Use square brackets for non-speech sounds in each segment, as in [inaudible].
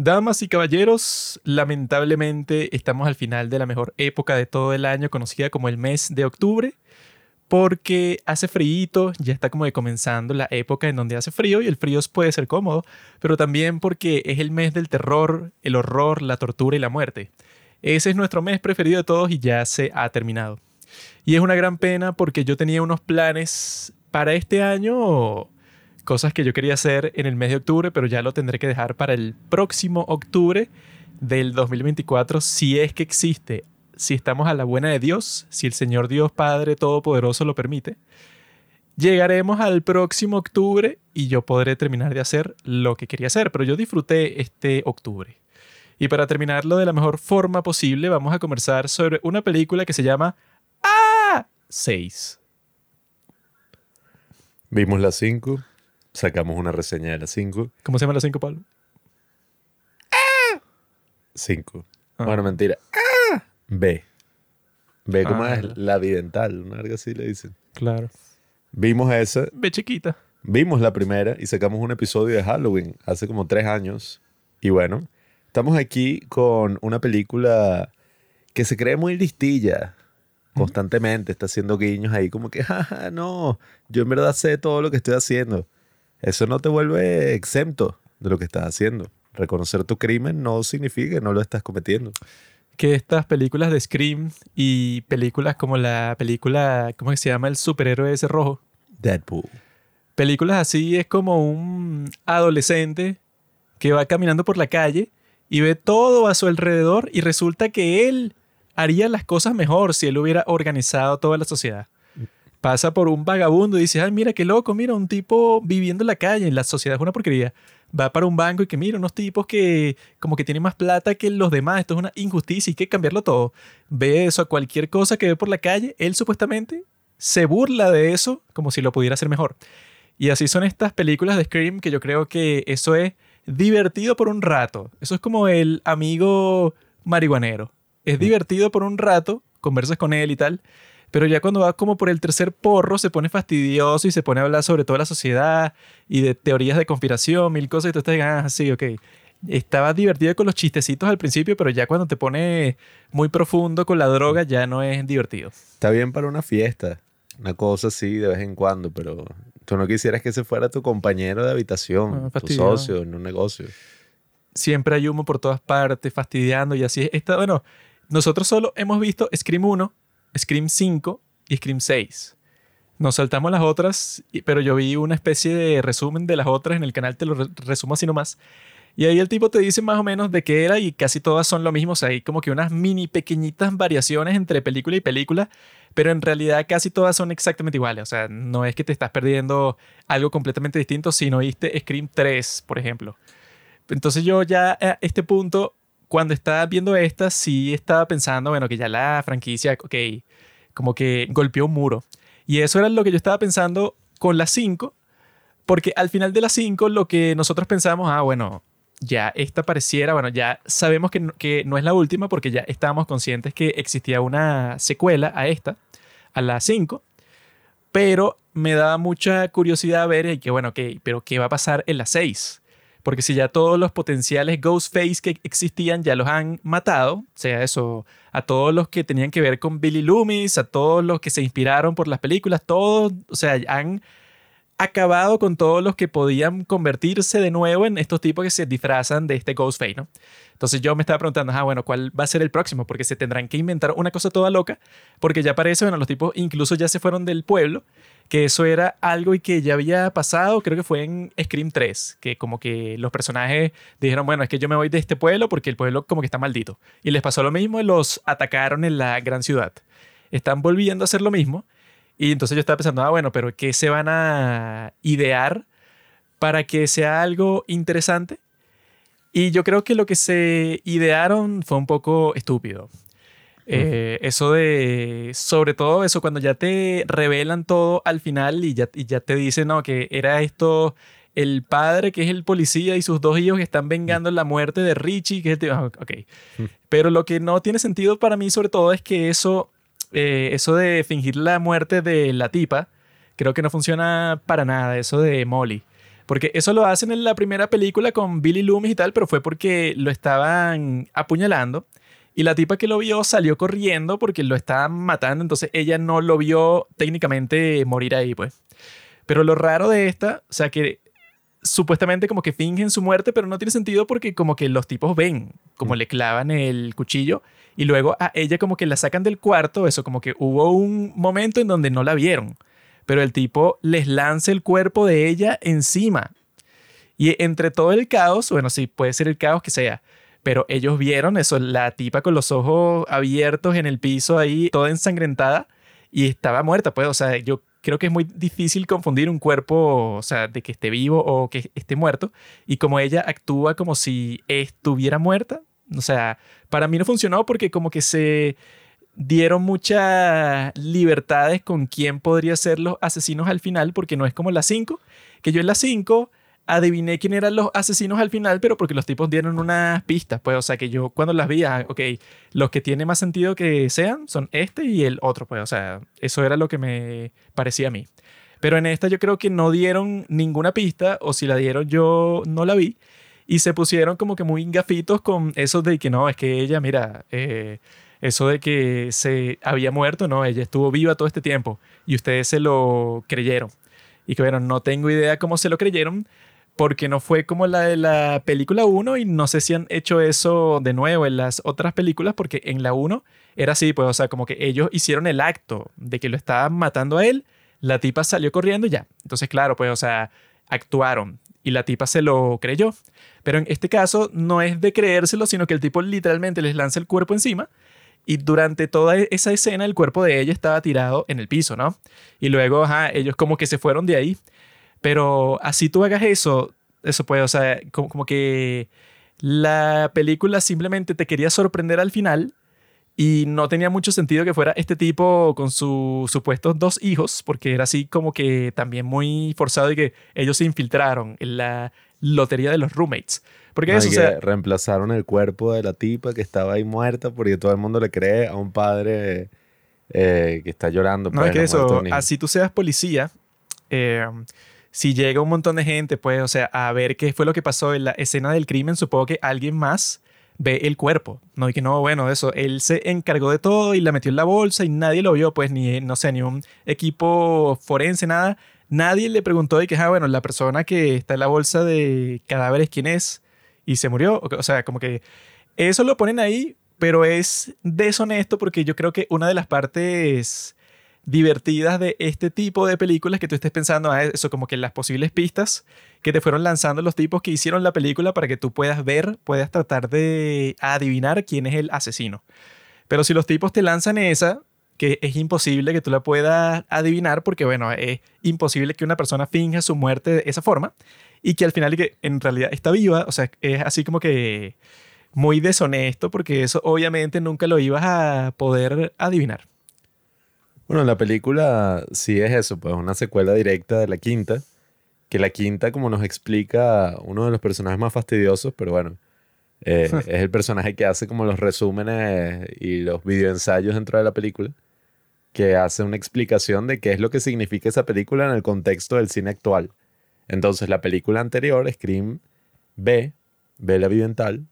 Damas y caballeros, lamentablemente estamos al final de la mejor época de todo el año, conocida como el mes de octubre, porque hace frío, ya está como de comenzando la época en donde hace frío y el frío puede ser cómodo, pero también porque es el mes del terror, el horror, la tortura y la muerte. Ese es nuestro mes preferido de todos y ya se ha terminado. Y es una gran pena porque yo tenía unos planes para este año cosas que yo quería hacer en el mes de octubre, pero ya lo tendré que dejar para el próximo octubre del 2024, si es que existe, si estamos a la buena de Dios, si el Señor Dios Padre Todopoderoso lo permite. Llegaremos al próximo octubre y yo podré terminar de hacer lo que quería hacer, pero yo disfruté este octubre. Y para terminarlo de la mejor forma posible, vamos a conversar sobre una película que se llama A6. Vimos las 5, Sacamos una reseña de las 5. ¿Cómo se llama la 5, Pablo? 5. Ah. Bueno, mentira. Ah. B. B como ah, es la bidental, una algo así le dicen. Claro. Vimos esa. B chiquita. Vimos la primera y sacamos un episodio de Halloween hace como tres años. Y bueno, estamos aquí con una película que se cree muy listilla. Constantemente está haciendo guiños ahí como que, jaja, no, yo en verdad sé todo lo que estoy haciendo eso no te vuelve exento de lo que estás haciendo. Reconocer tu crimen no significa que no lo estás cometiendo. Que estas películas de Scream y películas como la película, ¿cómo se llama el superhéroe ese rojo? Deadpool. Películas así es como un adolescente que va caminando por la calle y ve todo a su alrededor y resulta que él haría las cosas mejor si él hubiera organizado toda la sociedad pasa por un vagabundo y dice, ay, mira qué loco, mira, un tipo viviendo en la calle, en la sociedad es una porquería. Va para un banco y que mira, unos tipos que como que tienen más plata que los demás, esto es una injusticia y hay que cambiarlo todo. Ve eso a cualquier cosa que ve por la calle, él supuestamente se burla de eso como si lo pudiera hacer mejor. Y así son estas películas de Scream que yo creo que eso es divertido por un rato. Eso es como el amigo marihuanero. Es divertido por un rato, conversas con él y tal, pero ya cuando va como por el tercer porro se pone fastidioso y se pone a hablar sobre toda la sociedad y de teorías de conspiración, mil cosas y tú estás, ah, sí, ok. Estaba divertido con los chistecitos al principio, pero ya cuando te pone muy profundo con la droga ya no es divertido. Está bien para una fiesta, una cosa así de vez en cuando, pero tú no quisieras que ese fuera tu compañero de habitación, ah, tu socio en un negocio. Siempre hay humo por todas partes, fastidiando y así. Está, bueno, nosotros solo hemos visto Scream 1, Scream 5 y Scream 6. Nos saltamos las otras, pero yo vi una especie de resumen de las otras en el canal, te lo resumo así nomás. Y ahí el tipo te dice más o menos de qué era y casi todas son lo mismo. O sea, hay como que unas mini pequeñitas variaciones entre película y película, pero en realidad casi todas son exactamente iguales. O sea, no es que te estás perdiendo algo completamente distinto si no viste Scream 3, por ejemplo. Entonces yo ya a este punto cuando estaba viendo esta, sí estaba pensando, bueno, que ya la franquicia, ok, como que golpeó un muro. Y eso era lo que yo estaba pensando con la 5, porque al final de la 5 lo que nosotros pensamos, ah, bueno, ya esta pareciera, bueno, ya sabemos que no, que no es la última porque ya estábamos conscientes que existía una secuela a esta, a la 5, pero me daba mucha curiosidad ver y que, bueno, ok, pero ¿qué va a pasar en la 6? Porque si ya todos los potenciales Ghostface que existían ya los han matado, sea, eso, a todos los que tenían que ver con Billy Loomis, a todos los que se inspiraron por las películas, todos, o sea, han acabado con todos los que podían convertirse de nuevo en estos tipos que se disfrazan de este Ghostface, ¿no? Entonces yo me estaba preguntando, ah, bueno, ¿cuál va a ser el próximo? Porque se tendrán que inventar una cosa toda loca, porque ya parece, bueno, los tipos incluso ya se fueron del pueblo que eso era algo y que ya había pasado, creo que fue en Scream 3, que como que los personajes dijeron, bueno, es que yo me voy de este pueblo porque el pueblo como que está maldito. Y les pasó lo mismo los atacaron en la gran ciudad. Están volviendo a hacer lo mismo. Y entonces yo estaba pensando, ah, bueno, pero ¿qué se van a idear para que sea algo interesante? Y yo creo que lo que se idearon fue un poco estúpido. Eh, eso de, sobre todo eso, cuando ya te revelan todo al final y ya, y ya te dicen, no, que era esto el padre que es el policía y sus dos hijos que están vengando la muerte de Richie, que es el ah, ok. Pero lo que no tiene sentido para mí sobre todo es que eso, eh, eso de fingir la muerte de la tipa, creo que no funciona para nada, eso de Molly. Porque eso lo hacen en la primera película con Billy Loomis y tal, pero fue porque lo estaban apuñalando. Y la tipa que lo vio salió corriendo porque lo estaban matando, entonces ella no lo vio técnicamente morir ahí, pues. Pero lo raro de esta, o sea, que supuestamente como que fingen su muerte, pero no tiene sentido porque como que los tipos ven, como le clavan el cuchillo y luego a ella como que la sacan del cuarto, eso como que hubo un momento en donde no la vieron, pero el tipo les lanza el cuerpo de ella encima. Y entre todo el caos, bueno, sí, puede ser el caos que sea, pero ellos vieron eso, la tipa con los ojos abiertos en el piso ahí, toda ensangrentada y estaba muerta, pues, o sea, yo creo que es muy difícil confundir un cuerpo, o sea, de que esté vivo o que esté muerto. Y como ella actúa como si estuviera muerta, o sea, para mí no funcionó porque como que se dieron muchas libertades con quién podría ser los asesinos al final, porque no es como las 5, que yo en las 5 adiviné quién eran los asesinos al final, pero porque los tipos dieron unas pistas, pues, o sea, que yo cuando las vi, ah, ok, los que tiene más sentido que sean son este y el otro, pues, o sea, eso era lo que me parecía a mí. Pero en esta yo creo que no dieron ninguna pista, o si la dieron yo no la vi, y se pusieron como que muy gafitos con eso de que no, es que ella, mira, eh, eso de que se había muerto, no, ella estuvo viva todo este tiempo, y ustedes se lo creyeron. Y que bueno, no tengo idea cómo se lo creyeron, porque no fue como la de la película 1 y no sé si han hecho eso de nuevo en las otras películas porque en la 1 era así, pues o sea, como que ellos hicieron el acto de que lo estaban matando a él, la tipa salió corriendo y ya. Entonces, claro, pues o sea, actuaron y la tipa se lo creyó. Pero en este caso no es de creérselo, sino que el tipo literalmente les lanza el cuerpo encima y durante toda esa escena el cuerpo de ella estaba tirado en el piso, ¿no? Y luego, ellos como que se fueron de ahí pero así tú hagas eso, eso puede, o sea, como, que la película simplemente te quería sorprender al final y no tenía mucho sentido que fuera este tipo con sus supuestos dos hijos, porque era así como que también muy forzado y que ellos se infiltraron en la lotería de los roommates. Porque eso, o sea, reemplazaron el cuerpo de la tipa que estaba ahí muerta porque todo el mundo le cree a un padre eh, que está llorando. No, es pues, que eso, así tú seas policía, eh, si llega un montón de gente, pues, o sea, a ver qué fue lo que pasó en la escena del crimen, supongo que alguien más ve el cuerpo, ¿no? Y que no, bueno, eso, él se encargó de todo y la metió en la bolsa y nadie lo vio, pues, ni, no sé, ni un equipo forense, nada. Nadie le preguntó de que, ah, bueno, la persona que está en la bolsa de cadáveres, ¿quién es? Y se murió. O sea, como que eso lo ponen ahí, pero es deshonesto porque yo creo que una de las partes divertidas de este tipo de películas que tú estés pensando, a ah, eso como que las posibles pistas que te fueron lanzando los tipos que hicieron la película para que tú puedas ver, puedas tratar de adivinar quién es el asesino. Pero si los tipos te lanzan esa, que es imposible que tú la puedas adivinar porque, bueno, es imposible que una persona finja su muerte de esa forma y que al final que en realidad está viva, o sea, es así como que muy deshonesto porque eso obviamente nunca lo ibas a poder adivinar. Bueno, la película sí es eso, pues una secuela directa de la quinta, que la quinta como nos explica uno de los personajes más fastidiosos, pero bueno, eh, [laughs] es el personaje que hace como los resúmenes y los videoensayos dentro de la película, que hace una explicación de qué es lo que significa esa película en el contexto del cine actual. Entonces la película anterior, Scream B, Bella Vivental,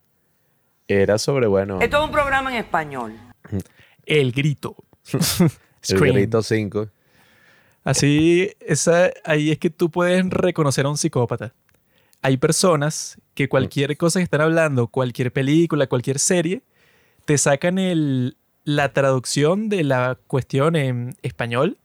era sobre, bueno... Esto es un programa en español. [laughs] El grito. [laughs] El 5. Así, esa, ahí es que tú puedes reconocer a un psicópata. Hay personas que cualquier cosa que están hablando, cualquier película, cualquier serie, te sacan el, la traducción de la cuestión en español,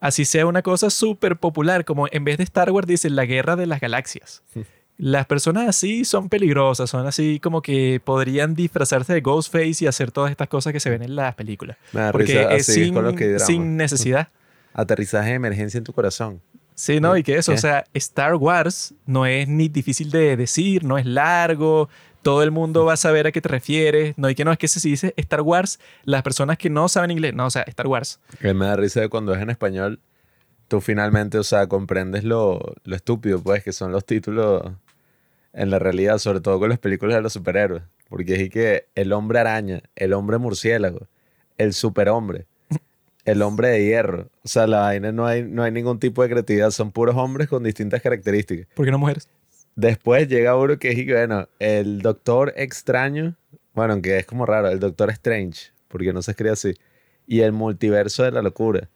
así sea una cosa súper popular, como en vez de Star Wars dicen la guerra de las galaxias. [laughs] Las personas así son peligrosas, son así como que podrían disfrazarse de Ghostface y hacer todas estas cosas que se ven en las películas. Porque es sin, necesidad. Aterrizaje de emergencia en tu corazón. Sí, no, y que eso, o sea, Star Wars no es ni difícil de decir, no es largo, todo el mundo va a saber a qué te refieres, no, y que no, es que se dice Star Wars, las personas que no saben inglés, no, o sea, Star Wars. Que me da risa de cuando es en español, tú finalmente, o sea, comprendes lo, lo estúpido, pues, que son los títulos en la realidad, sobre todo con las películas de los superhéroes. Porque es que el hombre araña, el hombre murciélago, el superhombre, el hombre de hierro. O sea, la vaina no hay, no hay ningún tipo de creatividad. Son puros hombres con distintas características. ¿Por qué no mujeres? Después llega uno que es, que, bueno, el Doctor Extraño. Bueno, aunque es como raro, el Doctor Strange, porque no se escribe así. Y el multiverso de la locura.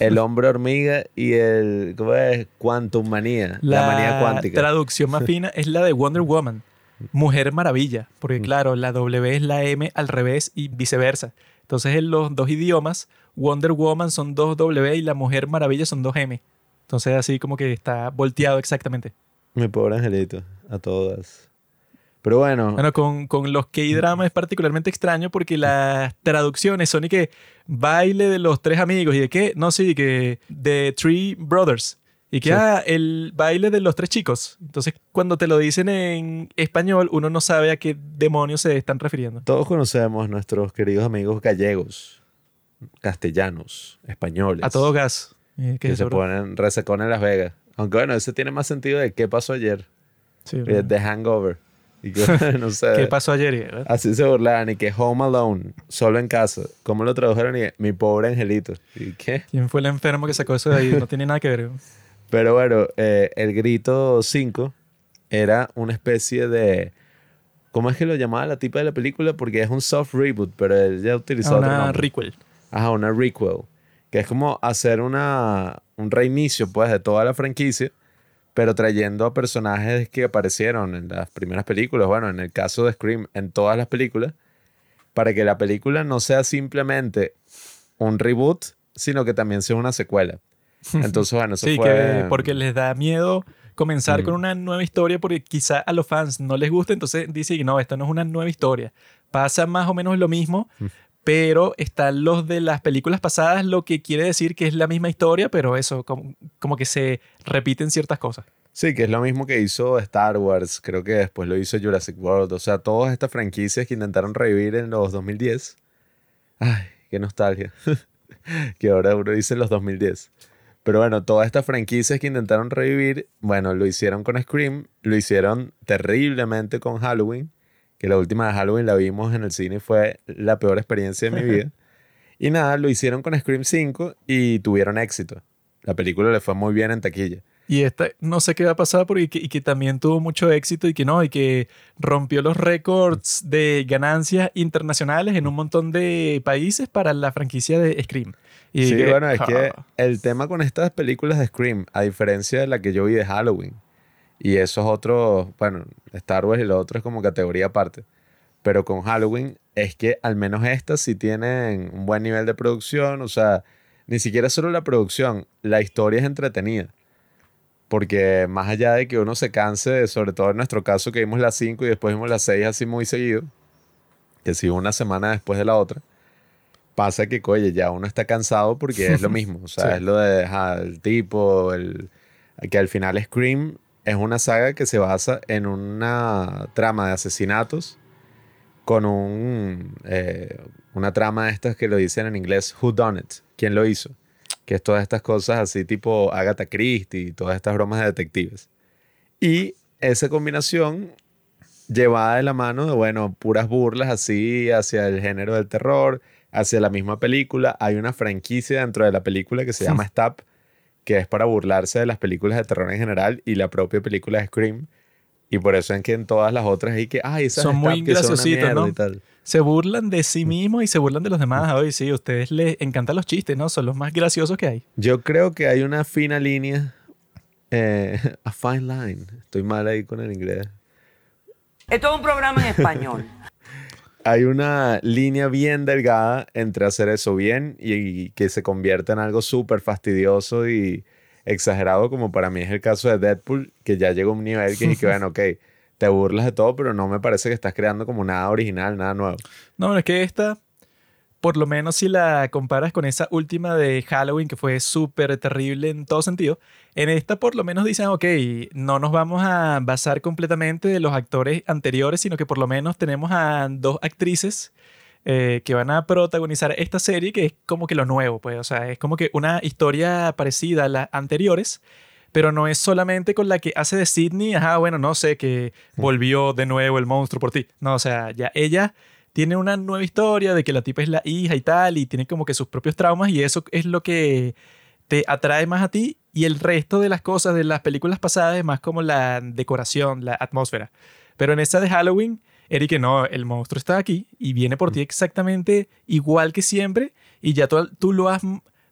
El hombre hormiga y el, ¿cómo es? Quantum manía. La, manía cuántica. traducción más fina es la de Wonder Woman. Mujer Maravilla, porque claro, la W es la M al revés y viceversa. Entonces en los dos idiomas, Wonder Woman son dos W y la Mujer Maravilla son dos M. Entonces así como que está volteado exactamente. Mi pobre angelito, a todas. Pero bueno. Bueno, con, con los K-drama es particularmente extraño porque las traducciones son y que baile de los tres amigos y de qué, no, sí, que de Three Brothers. Y que, ah, el baile de los tres chicos. Entonces, cuando te lo dicen en español, uno no sabe a qué demonios se están refiriendo. Todos conocemos nuestros queridos amigos gallegos, castellanos, españoles. A todo gas. Eh, que se ponen resecón en Las Vegas. Aunque bueno, ese tiene más sentido de qué pasó ayer. Sí, The eh, Hangover. Y que, [laughs] no sé, ¿Qué pasó ayer? Así se burlaban y que Home Alone, solo en casa. ¿Cómo lo tradujeron? Y mi pobre angelito. ¿Y qué? ¿Quién fue el enfermo que sacó eso de ahí? No tiene nada que ver. [laughs] Pero bueno, eh, el grito 5 era una especie de... ¿Cómo es que lo llamaba la tipa de la película? Porque es un soft reboot, pero él ya utilizó Una requel. Ajá, una requel. Que es como hacer una, un reinicio, pues, de toda la franquicia, pero trayendo a personajes que aparecieron en las primeras películas. Bueno, en el caso de Scream, en todas las películas, para que la película no sea simplemente un reboot, sino que también sea una secuela. [laughs] Entonces, bueno, eso sí, fue... que porque les da miedo comenzar con una nueva historia porque quizá a los fans no les gusta, entonces dicen, no, esta no es una nueva historia. Pasa más o menos lo mismo, pero están los de las películas pasadas, lo que quiere decir que es la misma historia, pero eso, como, que se repiten ciertas cosas. Sí, que es lo mismo que hizo Star Wars, creo que después lo hizo Jurassic World, o sea, todas estas franquicias que intentaron revivir en los 2010. Ay, qué nostalgia. [laughs] que ahora uno dice los 2010. Pero bueno, todas estas franquicias que intentaron revivir, bueno, lo hicieron con Scream, lo hicieron terriblemente con Halloween, que la última de Halloween la vimos en el cine y fue la peor experiencia de mi vida. [laughs] y nada, lo hicieron con Scream 5 y tuvieron éxito. La película le fue muy bien en taquilla. Y esta, no sé qué va a pasar, porque y que, también tuvo mucho éxito y que no, y que rompió los récords de ganancias internacionales en un montón de países para la franquicia de Scream. Y sí, bueno, es que el tema con estas películas de Scream, a diferencia de la que yo vi de Halloween, y esos otros, bueno, Star Wars y lo otro es como categoría aparte, pero con Halloween es que al menos estas sí tienen un buen nivel de producción, o sea, ni siquiera solo la producción, la historia es entretenida. Porque más allá de que uno se canse, sobre todo en nuestro caso que vimos las 5 y después vimos las 6 así muy seguido, que si una semana después de la otra, pasa que, oye, ya uno está cansado porque es lo [laughs] mismo. O sea, es lo de dejar el tipo, el, que al final Scream es una saga que se basa en una trama de asesinatos con un, eh, una trama de estas que lo dicen en inglés, Who Done It, ¿quién lo hizo? que es todas estas cosas así tipo Agatha Christie y todas estas bromas de detectives. Y esa combinación llevada de la mano de, bueno, puras burlas así hacia el género del terror, hacia la misma película. Hay una franquicia dentro de la película que se llama Stab, que es para burlarse de las películas de terror en general y la propia película de Scream. Y por eso es que en todas las otras hay que, ay, esas son muy graciositas, ¿no? Se burlan de sí mismos y se burlan de los demás. Hoy sí, a ustedes les encantan los chistes, ¿no? Son los más graciosos que hay. Yo creo que hay una fina línea, eh, [laughs] a fine line. Estoy mal ahí con el inglés. Esto es un programa en español. [laughs] hay una línea bien delgada entre hacer eso bien y, que se convierta en algo súper fastidioso y exagerado, como para mí es el caso de Deadpool, que ya llegó a un nivel que, que bueno, [laughs] ok te burlas de todo, pero no me parece que estás creando como nada original, nada nuevo. No, es que esta, por lo menos si la comparas con esa última de Halloween, que fue súper terrible en todo sentido, en esta por lo menos dicen, ok, no nos vamos a basar completamente de los actores anteriores, sino que por lo menos tenemos a dos actrices eh, que van a protagonizar esta serie, que es como que lo nuevo, pues, o sea, es como que una historia parecida a las anteriores, pero no es solamente con la que hace de Sidney, ajá, bueno, no sé, que volvió de nuevo el monstruo por ti. No, o sea, ya ella tiene una nueva historia de que la tipa es la hija y tal, y tiene como que sus propios traumas, y eso es lo que te atrae más a ti, y el resto de las cosas de las películas pasadas es más como la decoración, la atmósfera. Pero en esta de Halloween, Eric, no, el monstruo está aquí y viene por ti exactamente igual que siempre, y ya tú, tú lo has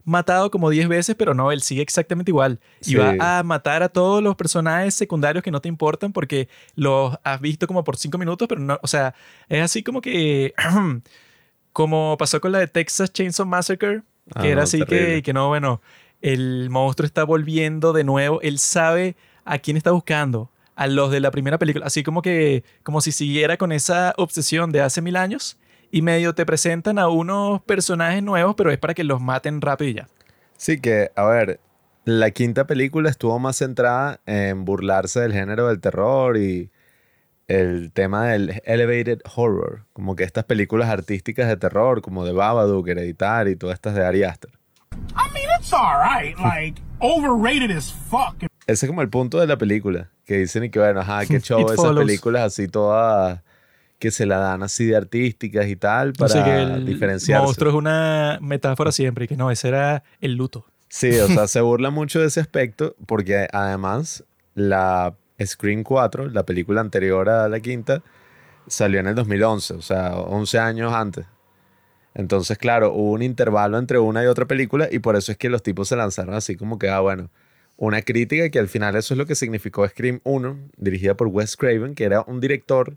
matado como 10 veces, pero no, él sigue exactamente igual. Y va a matar a todos los personajes secundarios que no te importan porque los has visto como por 5 minutos, pero no, o sea, es así como que, [clears throat] como pasó con la de Texas Chainsaw Massacre, que Ah, era no, así que, que no, bueno, el monstruo está volviendo de nuevo, él sabe a quién está buscando. A los de la primera película, así como que, como si siguiera con esa obsesión de hace mil años, y medio te presentan a unos personajes nuevos, pero es para que los maten rápido y ya. Sí, que, a ver, la quinta película estuvo más centrada en burlarse del género del terror y el tema del elevated horror, como que estas películas artísticas de terror, como de Babadook, Hereditary y todas estas de Ari Aster. I mean, it's alright. Like, overrated as fuck. Ese es como el punto de la película, que dicen y que bueno, ajá, qué [laughs] show esas follows. películas así todas que se la dan así de artísticas y tal para Así que el diferenciarse. monstruo es una metáfora siempre y que no, ese era el luto. Sí, o sea, [laughs] se burla mucho de ese aspecto porque además la Scream 4, la película anterior a la quinta, salió en el 2011, o sea, 11 años antes. Entonces, claro, hubo un intervalo entre una y otra película y por eso es que los tipos se lanzaron así como que, ah, bueno, una crítica que al final eso es lo que significó Scream 1, dirigida por Wes Craven, que era un director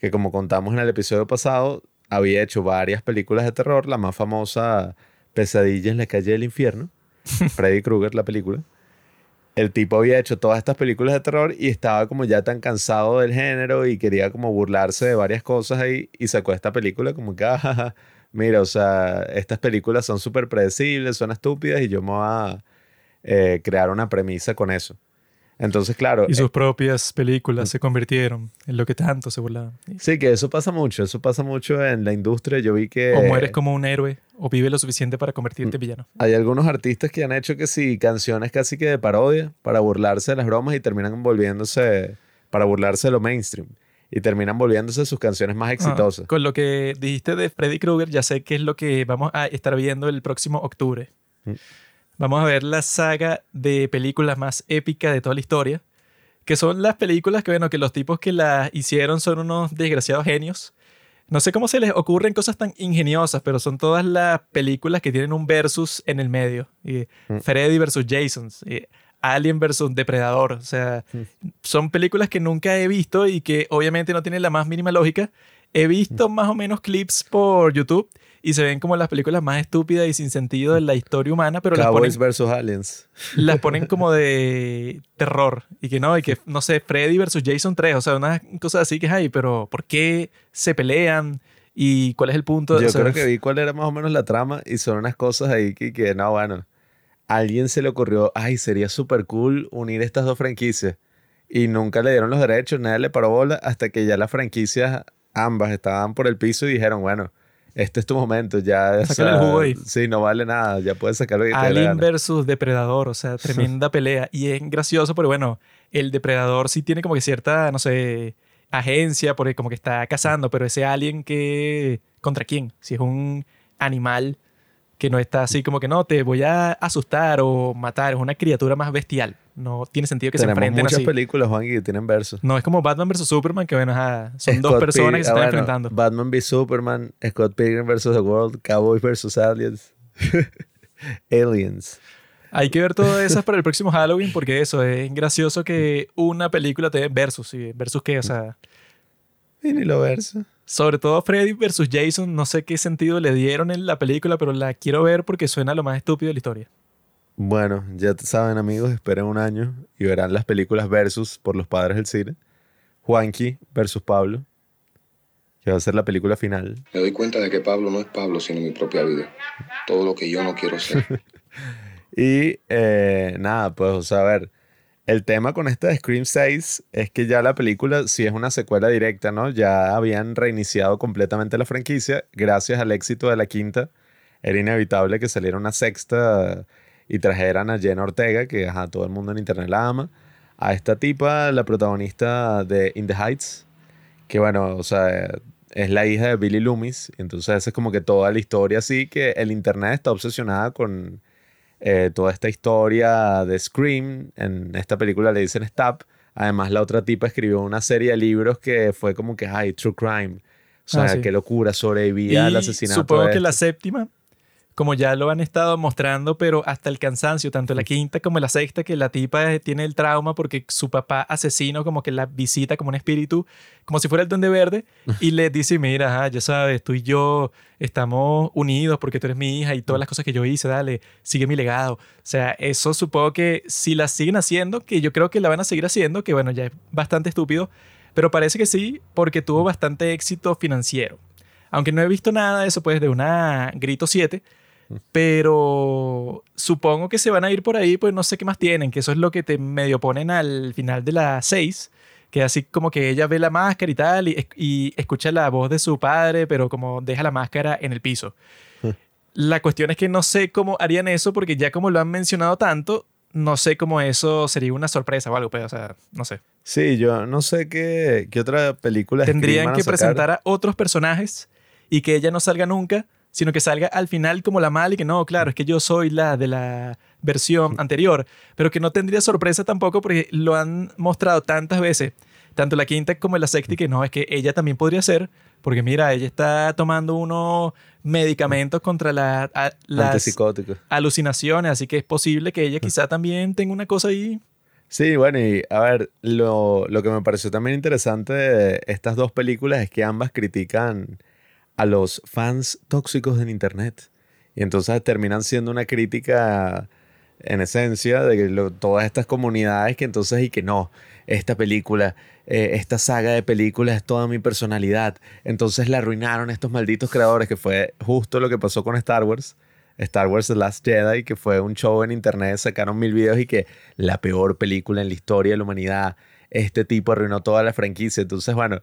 que como contamos en el episodio pasado, había hecho varias películas de terror, la más famosa, Pesadilla en la calle del infierno, [laughs] Freddy Krueger, la película. El tipo había hecho todas estas películas de terror y estaba como ya tan cansado del género y quería como burlarse de varias cosas ahí y sacó esta película como que, [laughs] "Ah, mira, o sea, estas películas son súper predecibles, son estúpidas y yo me voy a eh, crear una premisa con eso. Entonces, claro, Y sus propias películas se convirtieron en lo que tanto se burlaban. Sí, que eso pasa mucho, eso pasa mucho en la industria. Yo vi que O mueres como un héroe, o vive lo suficiente para convertirte en villano. hay algunos artistas que han hecho que sí, canciones casi que de parodia para burlarse de las bromas y terminan volviéndose, para burlarse de lo mainstream. Y terminan volviéndose sus canciones más Ah, exitosas. con lo que dijiste de Freddy Krueger, ya sé qué es lo que vamos a estar viendo el próximo octubre. Mm. Vamos a ver la saga de películas más épica de toda la historia, que son las películas que, bueno, que los tipos que las hicieron son unos desgraciados genios. No sé cómo se les ocurren cosas tan ingeniosas, pero son todas las películas que tienen un versus en el medio. Y Mm. Freddy versus Jason, y Alien versus Depredador. O sea, son películas que nunca he visto y que obviamente no tienen la más mínima lógica. He visto más o menos clips por YouTube y se ven como las películas más estúpidas y sin sentido de la historia humana, pero las ponen, Cowboys versus Aliens. las [laughs] ponen como de terror. Y que no, y que no sé, Freddy versus Jason 3, o sea, unas cosas así que hay, pero ¿por qué se pelean? ¿Y cuál es el punto? Yo O sea, creo que vi cuál era más o menos la trama y son unas cosas ahí que, que no, bueno, a alguien se le ocurrió, ay, sería súper cool unir estas dos franquicias. Y nunca le dieron los derechos, nadie le paró bola hasta que ya las franquicias ambas estaban por el piso y dijeron, bueno, este es tu momento, ya. o Sácale el jugo ahí. Sí, no vale nada, ya puedes sacar lo que te Alien gana. versus Depredador, o sea, tremenda [laughs] pelea. Y es gracioso, pero bueno, el Depredador sí tiene como que cierta, no sé, agencia, porque como que está cazando, pero ese Alien que... ¿Contra quién? Si es un animal que no está así como que no, te voy a asustar o matar, es una criatura más bestial. No tiene sentido que se Tenemos enfrenten muchas así. películas, Juan, que tienen versos. No es como Batman versus Superman, que bueno, ajá, son dos personas Pilgrim- que se ah, están bueno, enfrentando. Batman v Superman, Scott Pilgrim vs. The World, Cowboys vs. Aliens. [laughs] Aliens. Hay que ver todas esas para el próximo Halloween porque eso, es gracioso que una película te dé versus. ¿y ¿Versus qué? O sea, Y ni lo verso. Sobre todo Freddy versus Jason, no sé qué sentido le dieron en la película, pero la quiero ver porque suena lo más estúpido de la historia. Bueno, ya te saben amigos, esperen un año y verán las películas versus por los padres del cine. Juanqui versus Pablo, que va a ser la película final. Me doy cuenta de que Pablo no es Pablo, sino mi propia vida. Todo lo que yo no quiero ser. [laughs] Y eh, nada, pues, o sea, a ver, el tema con esta de Scream 6 es que ya la película sí es una secuela directa, ¿no? Ya habían reiniciado completamente la franquicia gracias al éxito de la quinta. Era inevitable que saliera una sexta y trajeran a Jenna Ortega, que ajá, todo el mundo en internet la ama, a esta tipa, la protagonista de In the Heights, que bueno, o sea, es la hija de Billy Loomis. Entonces, es como que toda la historia así, que el internet está obsesionada con eh, toda esta historia de Scream. En esta película le dicen Stab. Además, la otra tipa escribió una serie de libros que fue como que, ay, True Crime. O sea, Ah, sí. qué locura, sobrevivía al asesinato. Supongo que la este. séptima, como ya lo han estado mostrando, pero hasta el cansancio, tanto la quinta como la sexta, que la tipa tiene el trauma porque su papá asesino como que la visita como un espíritu, como si fuera el duende verde, y le dice, mira, ajá, ya sabes, tú y yo estamos unidos porque tú eres mi hija y todas las cosas que yo hice, dale, sigue mi legado. O sea, eso supongo que si la siguen haciendo, que yo creo que la van a seguir haciendo, que bueno, ya es bastante estúpido, pero parece que sí, porque tuvo bastante éxito financiero. Aunque no he visto nada de eso, pues, de una Grito 7. Pero supongo que se van a ir por ahí, pues no sé qué más tienen, que eso es lo que te medio ponen al final de la 6, que así como que ella ve la máscara y tal, y, y escucha la voz de su padre, pero como deja la máscara en el piso. La cuestión es que no sé cómo harían eso, porque ya como lo han mencionado tanto, no sé cómo eso sería una sorpresa o algo, pero, o sea, no sé. Sí, yo no sé qué, qué otra película Tendrían que presentar a otros personajes y que ella no salga nunca, sino que salga al final como la mala y que no, claro, es que yo soy la de la versión anterior, pero que no tendría sorpresa tampoco porque lo han mostrado tantas veces, tanto la quinta como la sexta, y que no, es que ella también podría ser, porque mira, ella está tomando unos medicamentos contra la, a- las alucinaciones, así que es posible que ella quizá también tenga una cosa ahí. Sí, bueno, y a ver, lo, lo que me pareció también interesante de estas dos películas es que ambas critican a los fans tóxicos del Internet. Y entonces terminan siendo una crítica en esencia de lo- todas estas comunidades que entonces y que no, esta película, eh, esta saga de películas es toda mi personalidad. Entonces la arruinaron estos malditos creadores, que fue justo lo que pasó con Star Wars. Star Wars The Last Jedi, que fue un show en internet, sacaron mil videos y que la peor película en la historia de la humanidad, este tipo arruinó toda la franquicia. Entonces, bueno,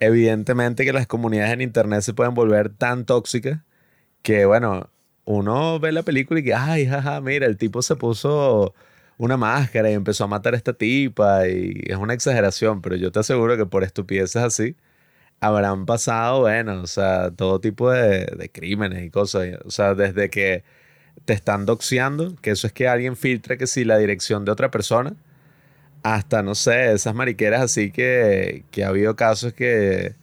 evidentemente que las comunidades en internet se pueden volver tan tóxicas que, bueno, uno ve la película y que, ay, jaja, mira, el tipo se puso una máscara y empezó a matar a esta tipa y es una exageración, pero yo te aseguro que por estupideces así habrán pasado, bueno, o sea, todo tipo de, de crímenes y cosas, o sea, desde que te están doxeando, que eso es que alguien filtra que si la dirección de otra persona, hasta, no sé, esas mariqueras así que, que ha habido casos que,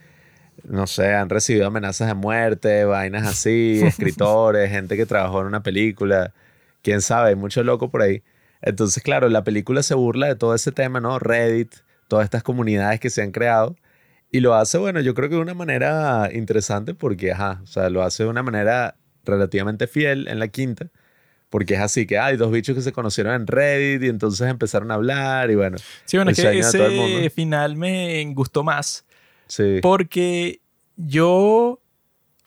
no sé, han recibido amenazas de muerte, vainas así, [laughs] escritores, gente que trabajó en una película, quién sabe, hay mucho loco por ahí. Entonces, claro, la película se burla de todo ese tema, ¿no? Reddit, todas estas comunidades que se han creado. Y lo hace, bueno, yo creo que de una manera interesante porque, ajá, o sea, lo hace de una manera relativamente fiel en la quinta. Porque es así que hay dos bichos que se conocieron en Reddit y entonces empezaron a hablar y bueno. Sí, bueno, es que ese final me gustó más. Sí. Porque yo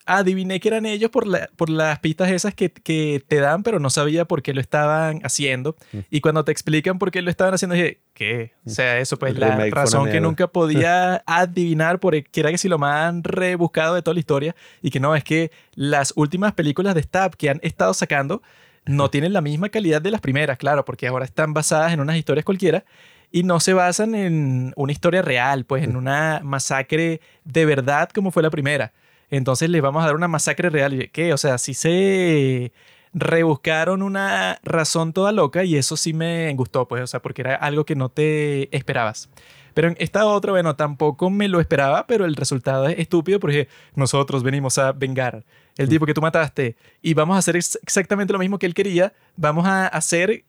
adiviné que eran ellos por, la- por las pistas esas que, que te dan, pero no sabía por qué lo estaban haciendo. Mm. Y cuando te explican por qué lo estaban haciendo, dije, ¿qué? O sea, eso, pues El la razón que nunca podía [laughs] adivinar, porque era que si lo más han rebuscado de toda la historia, y que no, es que las últimas películas de Stab que han estado sacando no tienen la misma calidad de las primeras, claro, porque ahora están basadas en unas historias cualquiera y no se basan en una historia real, pues en una masacre de verdad como fue la primera. Entonces les vamos a dar una masacre real. ¿Qué? O sea, sí se rebuscaron una razón toda loca y eso sí me gustó, pues, o sea, porque era algo que no te esperabas. Pero en esta otra, bueno, tampoco me lo esperaba, pero el resultado es estúpido porque nosotros venimos a vengar el tipo que tú mataste y vamos a hacer ex- exactamente lo mismo que él quería. Vamos a hacer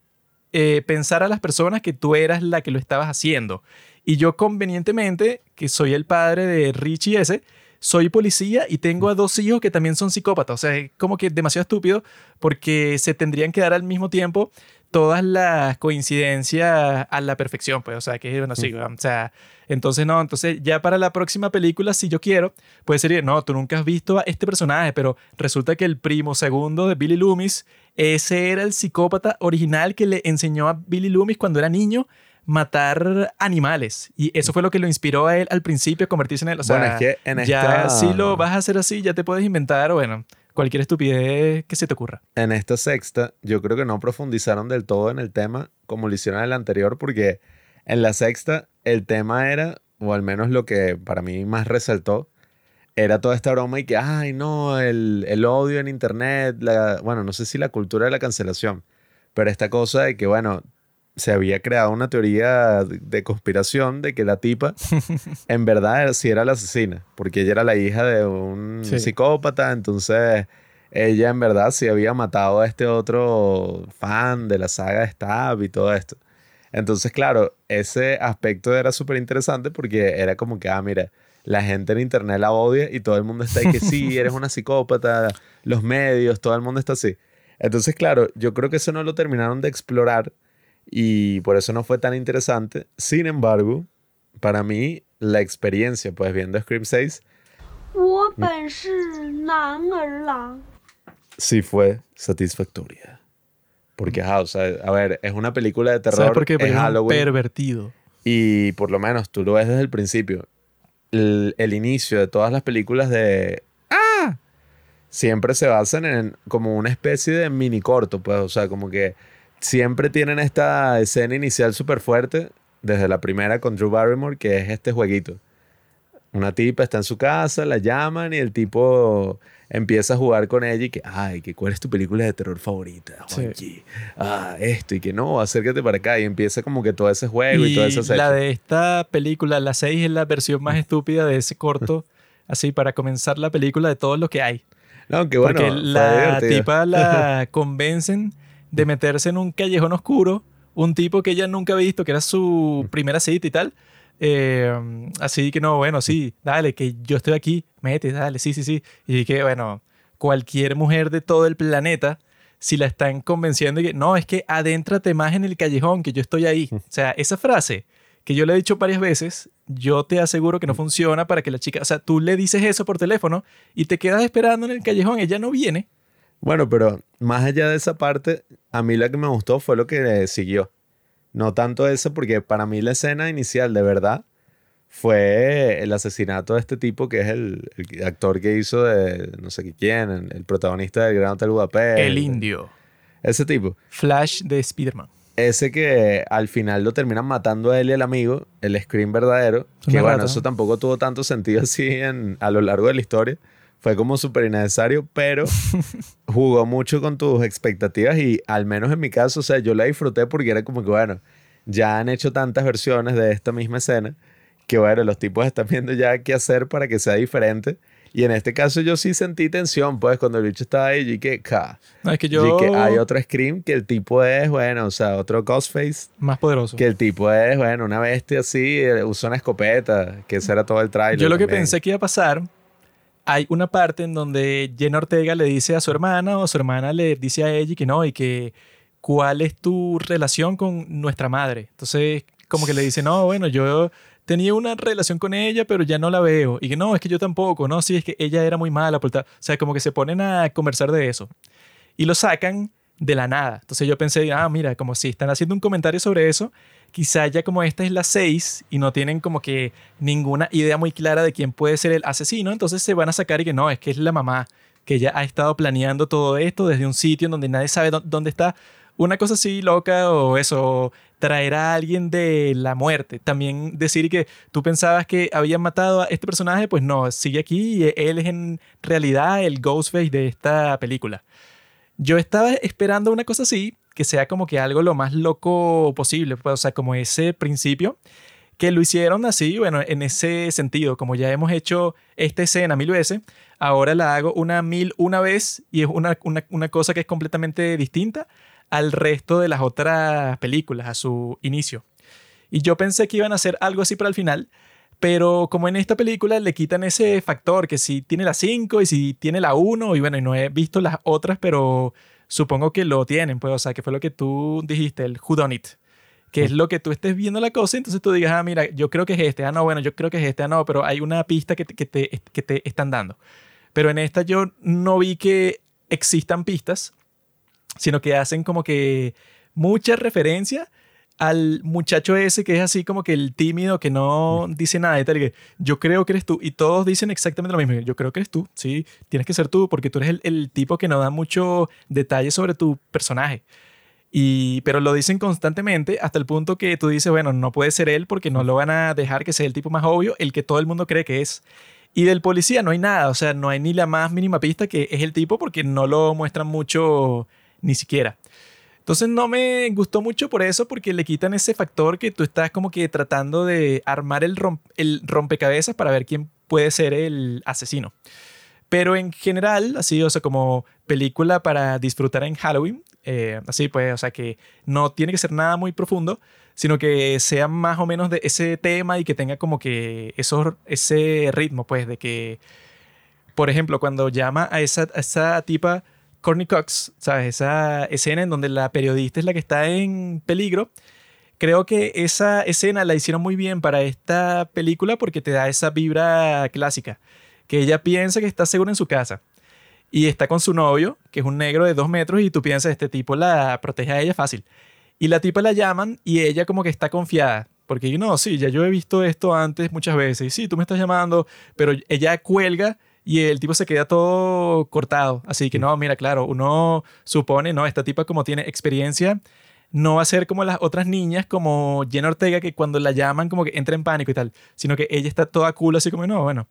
eh, pensar a las personas que tú eras la que lo estabas haciendo. Y yo convenientemente, que soy el padre de Richie ese, soy policía y tengo a dos hijos que también son psicópatas. O sea, es como que demasiado estúpido porque se tendrían que dar al mismo tiempo todas las coincidencias a la perfección, pues, o sea, que bueno, sí, o sea, entonces no, entonces ya para la próxima película, si yo quiero, puede ser, no, tú nunca has visto a este personaje, pero resulta que el primo segundo de Billy Loomis, ese era el psicópata original que le enseñó a Billy Loomis cuando era niño matar animales. Y eso fue lo que lo inspiró a él al principio a convertirse en él. O sea, Bueno, es que en ya esta- si lo vas a hacer así, ya te puedes inventar, bueno, cualquier estupidez que se te ocurra. En esta sexta, yo creo que no profundizaron del todo en el tema como lo hicieron en el anterior, porque en la sexta el tema era, o al menos lo que para mí más resaltó, era toda esta broma y que, ay, no, el, el odio en internet, la, bueno, no sé si la cultura de la cancelación, pero esta cosa de que, bueno, se había creado una teoría de conspiración de que la tipa [laughs] en verdad sí era la asesina, porque ella era la hija de un Sí. psicópata, entonces ella en verdad sí había matado a este otro fan de la saga de Stab y todo esto. Entonces, claro, ese aspecto era súper interesante porque era como que, ah, mira, la gente en internet la odia y todo el mundo está ahí que sí, eres una psicópata, los medios, todo el mundo está así. Entonces, claro, yo creo que eso no lo terminaron de explorar y por eso no fue tan interesante. Sin embargo, para mí, la experiencia, pues viendo Scream 6... Sí fue satisfactoria. Porque, ajá, o sea, a ver, es una película de terror, ¿Sabes por qué? Porque es Halloween. pervertido. Y por lo menos tú lo ves desde el principio. El, el inicio de todas las películas de... ¡Ah! Siempre se basan en como una especie de mini corto, pues. O sea, como que siempre tienen esta escena inicial súper fuerte. Desde la primera con Drew Barrymore, que es este jueguito. Una tipa está en su casa, la llaman y el tipo empieza a jugar con ella y que, ay, que cuál es tu película de terror favorita, Sí. Juanqui? Ah, esto y que no, acércate para acá y empieza como que todo ese juego y, Y todo ese la de esta película, la 6, es la versión más estúpida de ese corto, [laughs] así para comenzar la película de todo lo que hay. No, que bueno, Porque la tipa [laughs] la convencen de meterse en un callejón oscuro, un tipo que ella nunca había visto, que era su primera cita y tal. Eh, así que no, bueno, sí, dale, que yo estoy aquí, mete, dale, sí, sí, sí. Y que, bueno, cualquier mujer de todo el planeta, si la están convenciendo que no, es que adéntrate más en el callejón, que yo estoy ahí. O sea, esa frase que yo le he dicho varias veces, yo te aseguro que no funciona para que la chica, o sea, tú le dices eso por teléfono y te quedas esperando en el callejón, ella no viene. Bueno, pero más allá de esa parte, a mí la que me gustó fue lo que siguió. No tanto eso, porque para mí la escena inicial de verdad fue el asesinato de este tipo que es el, el actor que hizo de no sé quién, el, el protagonista del Gran Hotel Budapest. El indio. Ese tipo. Flash de Spider-Man. Ese que al final lo terminan matando a él y al amigo, el Scream verdadero. Que una bueno, rata, eso tampoco tuvo tanto sentido así en, a lo largo de la historia. Fue como súper innecesario, pero [laughs] jugó mucho con tus expectativas y al menos en mi caso, o sea, yo la disfruté porque era como que, bueno, ya han hecho tantas versiones de esta misma escena que, bueno, los tipos están viendo ya qué hacer para que sea diferente. Y en este caso yo sí sentí tensión, pues, cuando el bicho estaba ahí y que, ca, No, es que y yo... que hay otro Scream que el tipo es, bueno, o sea, otro Ghostface Más poderoso. que el tipo es, bueno, una bestia así, eh, usa una escopeta, que ese era todo el trailer. Yo lo que también. pensé que iba a pasar, hay una parte en donde Jenna Ortega le dice a su hermana o su hermana le dice a ella que no y que cuál es tu relación con nuestra madre. Entonces, como que le dice, no, bueno, yo tenía una relación con ella, pero ya no la veo. Y que no, es que yo tampoco, no, sí, es que ella era muy mala. por tal". O sea, como que se ponen a conversar de eso. Y lo sacan de la nada. Entonces yo pensé, ah, mira, como si están haciendo un comentario sobre eso, quizá ya como esta es la 6 y no tienen como que ninguna idea muy clara de quién puede ser el asesino, entonces se van a sacar y que no, es que es la mamá que ya ha estado planeando todo esto desde un sitio en donde nadie sabe dó- dónde está. Una cosa así loca o eso, traer a alguien de la muerte. También decir que tú pensabas que habían matado a este personaje, pues no, sigue aquí y él es en realidad el Ghostface de esta película. Yo estaba esperando una cosa así, que sea como que algo lo más loco posible, pues, o sea, como ese principio, que lo hicieron así, bueno, en ese sentido, como ya hemos hecho esta escena mil veces, ahora la hago una mil una vez y es una, una, una cosa que es completamente distinta al resto de las otras películas, a su inicio. Y yo pensé que iban a hacer algo así para el final, pero como en esta película le quitan ese factor, que si tiene la 5 y si tiene la 1, y bueno, y no he visto las otras, pero supongo que lo tienen, pues, o sea, que fue lo que tú dijiste, el who done it, que es lo que tú estés viendo la cosa, entonces tú digas, ah, mira, yo creo que es este, ah, no, bueno, yo creo que es este, ah, no, pero hay una pista que te, que te, que te están dando. Pero en esta yo no vi que existan pistas, sino que hacen como que mucha referencia al muchacho ese que es así como que el tímido que no dice nada y tal, que yo creo que eres tú. Y todos dicen exactamente lo mismo. Yo creo que eres tú, sí, tienes que ser tú porque tú eres el, el tipo que no da mucho detalle sobre tu personaje. Y, pero lo dicen constantemente hasta el punto que tú dices, bueno, no puede ser él porque no lo van a dejar que sea el tipo más obvio, el que todo el mundo cree que es. Y del policía no hay nada, o sea, no hay ni la más mínima pista que es el tipo porque no lo muestran mucho ni siquiera. Entonces no me gustó mucho por eso, porque le quitan ese factor que tú estás como que tratando de armar el, rom- el rompecabezas para ver quién puede ser el asesino. Pero en general, así, o sea, como película para disfrutar en Halloween, eh, así pues, o sea, que no tiene que ser nada muy profundo, sino que sea más o menos de ese tema y que tenga como que esos, ese ritmo, pues, de que, por ejemplo, cuando llama a esa, a esa tipa Courtney Cox, ¿sabes? Esa escena en donde la periodista es la que está en peligro. Creo que esa escena la hicieron muy bien para esta película porque te da esa vibra clásica, que ella piensa que está segura en su casa y está con su novio, que es un negro de dos metros, y tú piensas, este tipo la protege a ella fácil. Y la tipa la llaman y ella como que está confiada. Porque no, sí, ya yo he visto esto antes muchas veces. Y sí, tú me estás llamando, pero ella cuelga y el tipo se queda todo cortado. Así que no, mira, claro, uno supone, no, esta tipa como tiene experiencia, no va a ser como las otras niñas, como Jenna Ortega, que cuando la llaman como que entra en pánico y tal, sino que ella está toda cool, así como, no, bueno.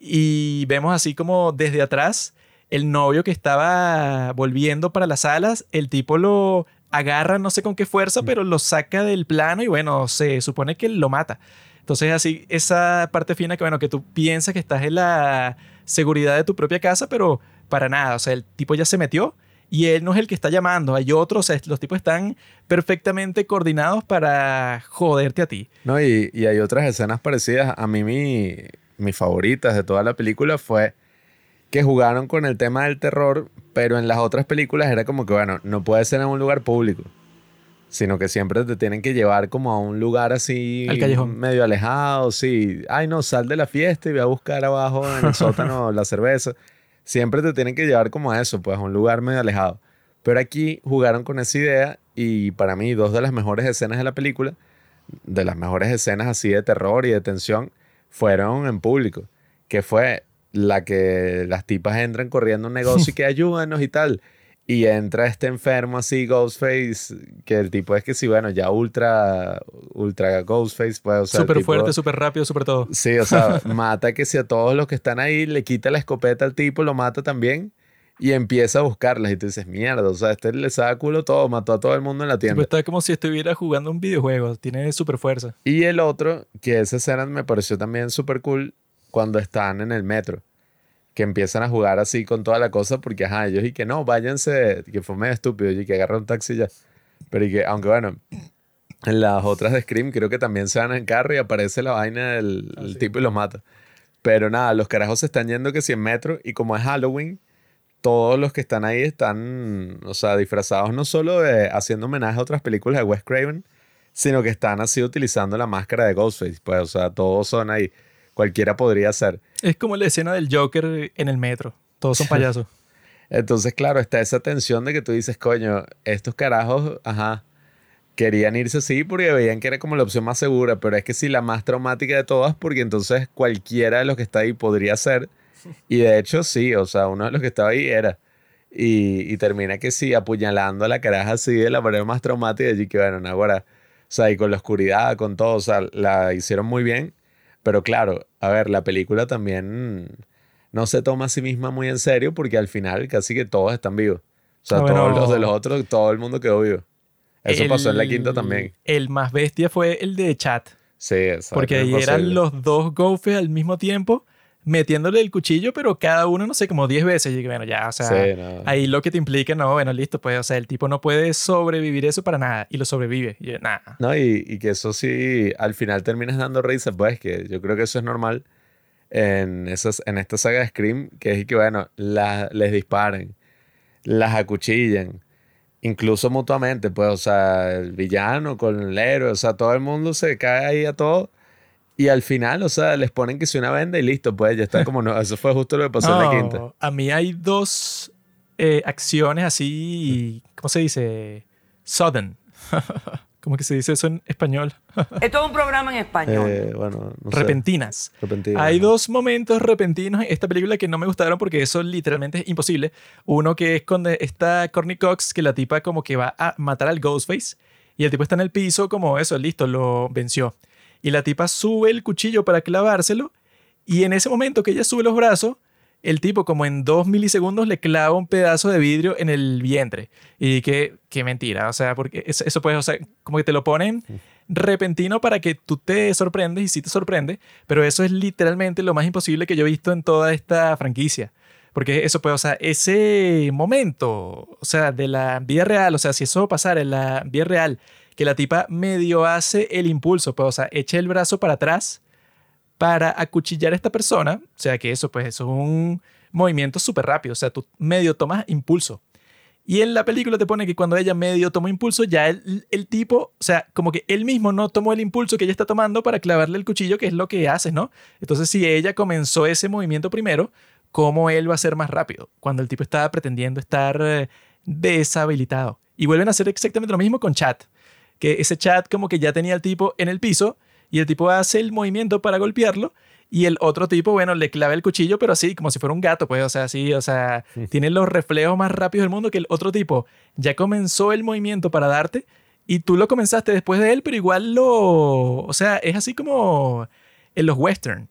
Y vemos así como desde atrás el novio que estaba volviendo para las alas, el tipo lo agarra no sé con qué fuerza, pero lo saca del plano y bueno, se supone que lo mata. Entonces así, esa parte fina que bueno, que tú piensas que estás en la seguridad de tu propia casa, pero para nada, o sea, el tipo ya se metió y él no es el que está llamando, hay otros, los tipos están perfectamente coordinados para joderte a ti. No, y, y hay otras escenas parecidas. A mí mi, mis favoritas de toda la película fue que jugaron con el tema del terror, pero en las otras películas era como que, bueno, no puede ser en un lugar público, sino que siempre te tienen que llevar como a un lugar así Al callejón. medio alejado, sí. Ay, no, sal de la fiesta y ve a buscar abajo en el [laughs] sótano la cerveza. Siempre te tienen que llevar como a eso, pues a un lugar medio alejado. Pero aquí jugaron con esa idea y para mí dos de las mejores escenas de la película, de las mejores escenas así de terror y de tensión, fueron en público, que fue la que las tipas entran corriendo a un negocio y que [laughs] ayúdanos y tal. Y entra este enfermo así, Ghostface, que el tipo es que sí, bueno, ya ultra, ultra Ghostface, pues, o sea, súper tipo- fuerte, súper rápido, súper todo. Sí, o sea, [laughs] mata que si a todos los que están ahí le quita la escopeta al tipo, lo mata también y empieza a buscarlas. Y tú dices, mierda, o sea, este le saca culo todo, mató a todo el mundo en la tienda. está como si estuviera jugando un videojuego, tiene súper fuerza. Y el otro, que esa escena me pareció también súper cool, cuando están en el metro, que empiezan a jugar así con toda la cosa, porque ajá, ellos y que no, váyanse, que fue medio estúpido, y que agarra un taxi ya. Pero y que, aunque bueno, en las otras de Scream creo que también se van en carro y aparece la vaina del el tipo y los mata. Pero nada, los carajos se están yendo que si en metro, y como es Halloween, todos los que están ahí están, o sea, disfrazados no solo de haciendo homenaje a otras películas de Wes Craven, sino que están así utilizando la máscara de Ghostface. Pues, o sea, todos son ahí. Cualquiera podría ser. Es como la escena del Joker en el metro. Todos son payasos. [laughs] Entonces, claro, está esa tensión de que tú dices, coño, estos carajos, ajá, querían irse así porque veían que era como la opción más segura, pero es que sí, la más traumática de todas, porque entonces cualquiera de los que está ahí podría ser. [laughs] Y de hecho, sí, o sea, uno de los que estaba ahí era. Y, y termina que sí, apuñalando a la caraja así de la manera más traumática. Y que bueno, ahora, o sea, y con la oscuridad, con todo, o sea, la hicieron muy bien. Pero claro, a ver, la película también no se toma a sí misma muy en serio porque al final casi que todos están vivos. O sea, bueno. todos los de los otros, todo el mundo quedó vivo. Eso pasó en la quinta también. El más bestia fue el de chat. Sí, exacto. Porque ahí eran los dos gofes al mismo tiempo metiéndole el cuchillo, pero cada uno, no sé, como 10 veces. Y bueno, ya, o sea, Sí, no. ahí lo que te implica, no, bueno, listo, pues, o sea, el tipo no puede sobrevivir eso para nada y lo sobrevive. Y nada. No, y, y que eso sí, al final terminas dando risa, pues que yo creo que eso es normal en, esas, en esta saga de Scream, que es que, bueno, la- les disparen, las acuchillan, incluso mutuamente, pues, o sea, el villano con el héroe, o sea, todo el mundo se cae ahí a todo. Y al final, o sea, les ponen que si una venda y listo, pues ya está como no. [laughs] Eso fue justo lo que pasó en la No, quinta. A mí hay dos eh, acciones así, ¿cómo se dice? Sudden. [laughs] ¿Cómo que se dice eso en español? [laughs] Esto es un programa en español. Eh, bueno, no sé. Repentinas. Repentino, Hay dos momentos repentinos en esta película que no me gustaron porque eso literalmente es imposible. Uno que es cuando está Courtney Cox, que la tipa como que va a matar al Ghostface y el tipo está en el piso como eso, listo, lo venció. Y la tipa sube el cuchillo para clavárselo Y en ese momento que ella sube los brazos, el tipo como en dos milisegundos le clava un pedazo de vidrio en el vientre. Y que, qué mentira, o sea, porque eso, eso puede, o sea, como que te lo ponen repentino para que tú te sorprendes y sí te sorprende, pero eso es literalmente lo más imposible que yo he visto en toda esta franquicia. Porque eso puede, o sea, ese momento, o sea, de la vida real, o sea, si eso pasara en la vida real, que la tipa medio hace el impulso, pues, o sea, echa el brazo para atrás para acuchillar a esta persona, o sea, que eso, pues, es un movimiento súper rápido, o sea, tú medio tomas impulso. Y en la película te pone que cuando ella medio tomó impulso, ya el, el tipo, o sea, como que él mismo no tomó el impulso que ella está tomando para clavarle el cuchillo, que es lo que haces, ¿no? Entonces, si ella comenzó ese movimiento primero, ¿cómo él va a ser más rápido? Cuando el tipo estaba pretendiendo estar eh, deshabilitado. Y vuelven a hacer exactamente lo mismo con Chat, que ese Chat como que ya tenía al tipo en el piso y el tipo hace el movimiento para golpearlo y el otro tipo, bueno, le clava el cuchillo, pero así, como si fuera un gato, pues, o sea, así, o sea, tiene los reflejos más rápidos del mundo que el otro tipo ya comenzó el movimiento para darte y tú lo comenzaste después de él, pero igual lo, o sea, es así como en los western,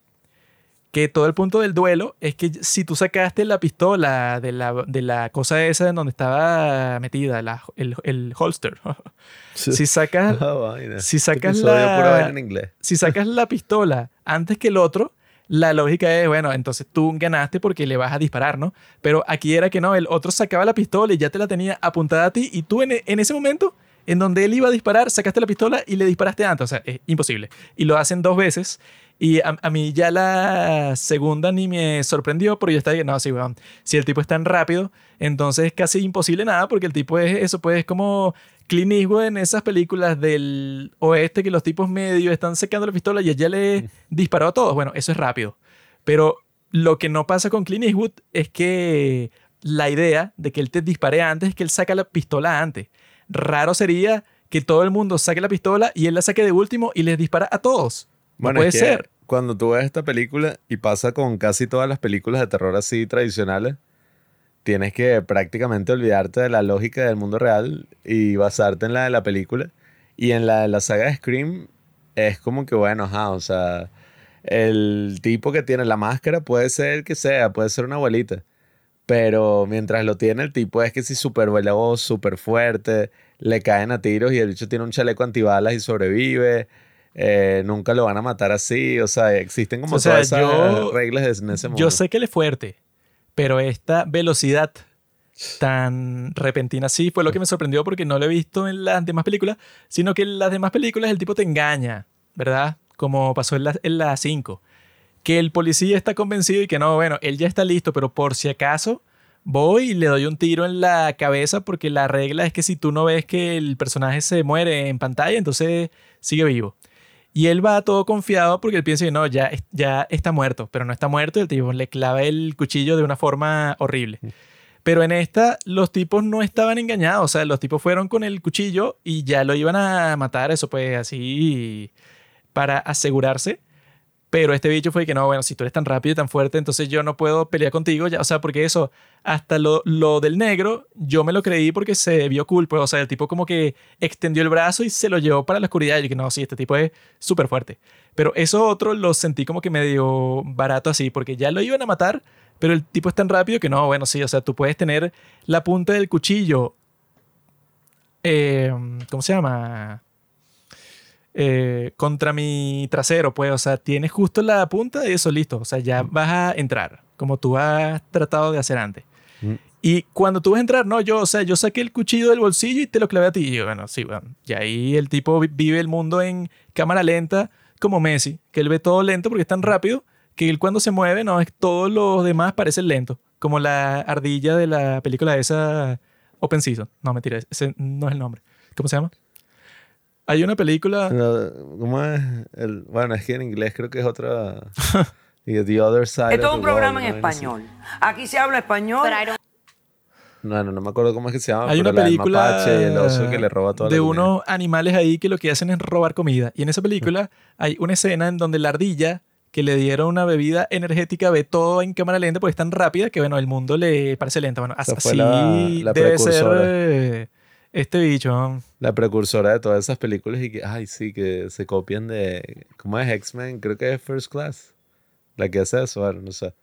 que todo el punto del duelo es que si tú sacaste la pistola de la, de la cosa esa en donde estaba metida, la- el, el holster, [laughs] si sacas, Ah, si Este sacas la- en si sacas la pistola antes que el otro, la lógica es, bueno, entonces tú ganaste porque le vas a disparar, ¿no? Pero aquí era que no, el otro sacaba la pistola y ya te la tenía apuntada a ti y tú en, en ese momento, en donde él iba a disparar, sacaste la pistola y le disparaste antes. O sea, es imposible. Y lo hacen dos veces. Y a, a mí ya la segunda ni me sorprendió porque yo estaba no, sí, weón, si el tipo es tan rápido, entonces es casi imposible nada porque el tipo es eso, pues es como Clint Eastwood en esas películas del oeste que los tipos medio están secando la pistola y ella le disparó a todos. Bueno, eso es rápido. Pero lo que no pasa con Clint Eastwood es que la idea de que él te dispare antes es que él saca la pistola antes. Raro sería que todo el mundo saque la pistola y él la saque de último y les dispara a todos. No Bueno, puede es que ser. Cuando tú ves esta película y pasa con casi todas las películas de terror así tradicionales, tienes que prácticamente olvidarte de la lógica del mundo real y basarte en la de la película. Y en la de la saga de Scream es como que, bueno, ajá, o sea, el tipo que tiene la máscara puede ser el que sea, puede ser una abuelita. Pero mientras lo tiene el tipo es que sí súper veloz, súper fuerte, le caen a tiros y el bicho tiene un chaleco antibalas y sobrevive. Eh, nunca lo van a matar así. O sea, existen como O sea, todas esas yo- reglas en ese mundo. Yo sé que él es fuerte, pero esta velocidad tan repentina sí fue lo que me sorprendió porque no lo he visto en las demás películas, sino que en las demás películas el tipo te engaña, ¿verdad? Como pasó en la, en la 5. Que el policía está convencido y que no, bueno, él ya está listo, pero por si acaso voy y le doy un tiro en la cabeza porque la regla es que si tú no ves que el personaje se muere en pantalla, entonces sigue vivo. Y él va todo confiado porque él piensa que no, ya, ya está muerto, pero no está muerto y el tipo le clava el cuchillo de una forma horrible. Pero en esta, los tipos no estaban engañados, o sea, los tipos fueron con el cuchillo y ya lo iban a matar, eso pues así, para asegurarse. Pero este bicho fue que no, bueno, si tú eres tan rápido y tan fuerte, entonces yo no puedo pelear contigo, ya, o sea, porque eso, hasta lo, lo del negro, yo me lo creí porque se vio cool, pues, o sea, el tipo como que extendió el brazo y se lo llevó para la oscuridad. Y yo que no, sí, este tipo es súper fuerte. Pero eso otro lo sentí como que medio barato así, porque ya lo iban a matar, pero el tipo es tan rápido que no, bueno, sí, o sea, tú puedes tener la punta del cuchillo, eh, ¿cómo se llama? Eh, contra mi trasero, pues, o sea, tienes justo la punta y eso listo, o sea, ya vas a entrar, como tú has tratado de hacer antes. Mm. Y cuando tú vas a entrar, no, yo, o sea, yo saqué el cuchillo del bolsillo y te lo clavé a ti. Y yo, bueno, sí, bueno. Y ahí el tipo vi- vive el mundo en cámara lenta, como Messi, que él ve todo lento porque es tan rápido que él cuando se mueve, no, es todos los demás parecen lentos. Como la ardilla de la película esa Open Season. No, mentira, ese no es el nombre. ¿Cómo se llama? Hay una película... No, ¿Cómo es? El, bueno, es que en inglés creo que es otra. [laughs] The Other Side. Esto of es un programa en una vaina así. español. Aquí se habla español. No, no, no me acuerdo cómo es que se llama. Hay pero una la del película mapache y el oso que le roba de unos animales ahí que lo que hacen es robar comida. Y en esa película hay una escena en donde la ardilla que le dieron una bebida energética ve todo en cámara lenta porque es tan rápida que, bueno, el mundo le parece lento. Bueno, así la- la debe ser eh, este bicho. La precursora de todas esas películas y que, ay, sí, que se copian de. ¿Cómo es X-Men? Creo que es First Class. la que hace eso, no sé.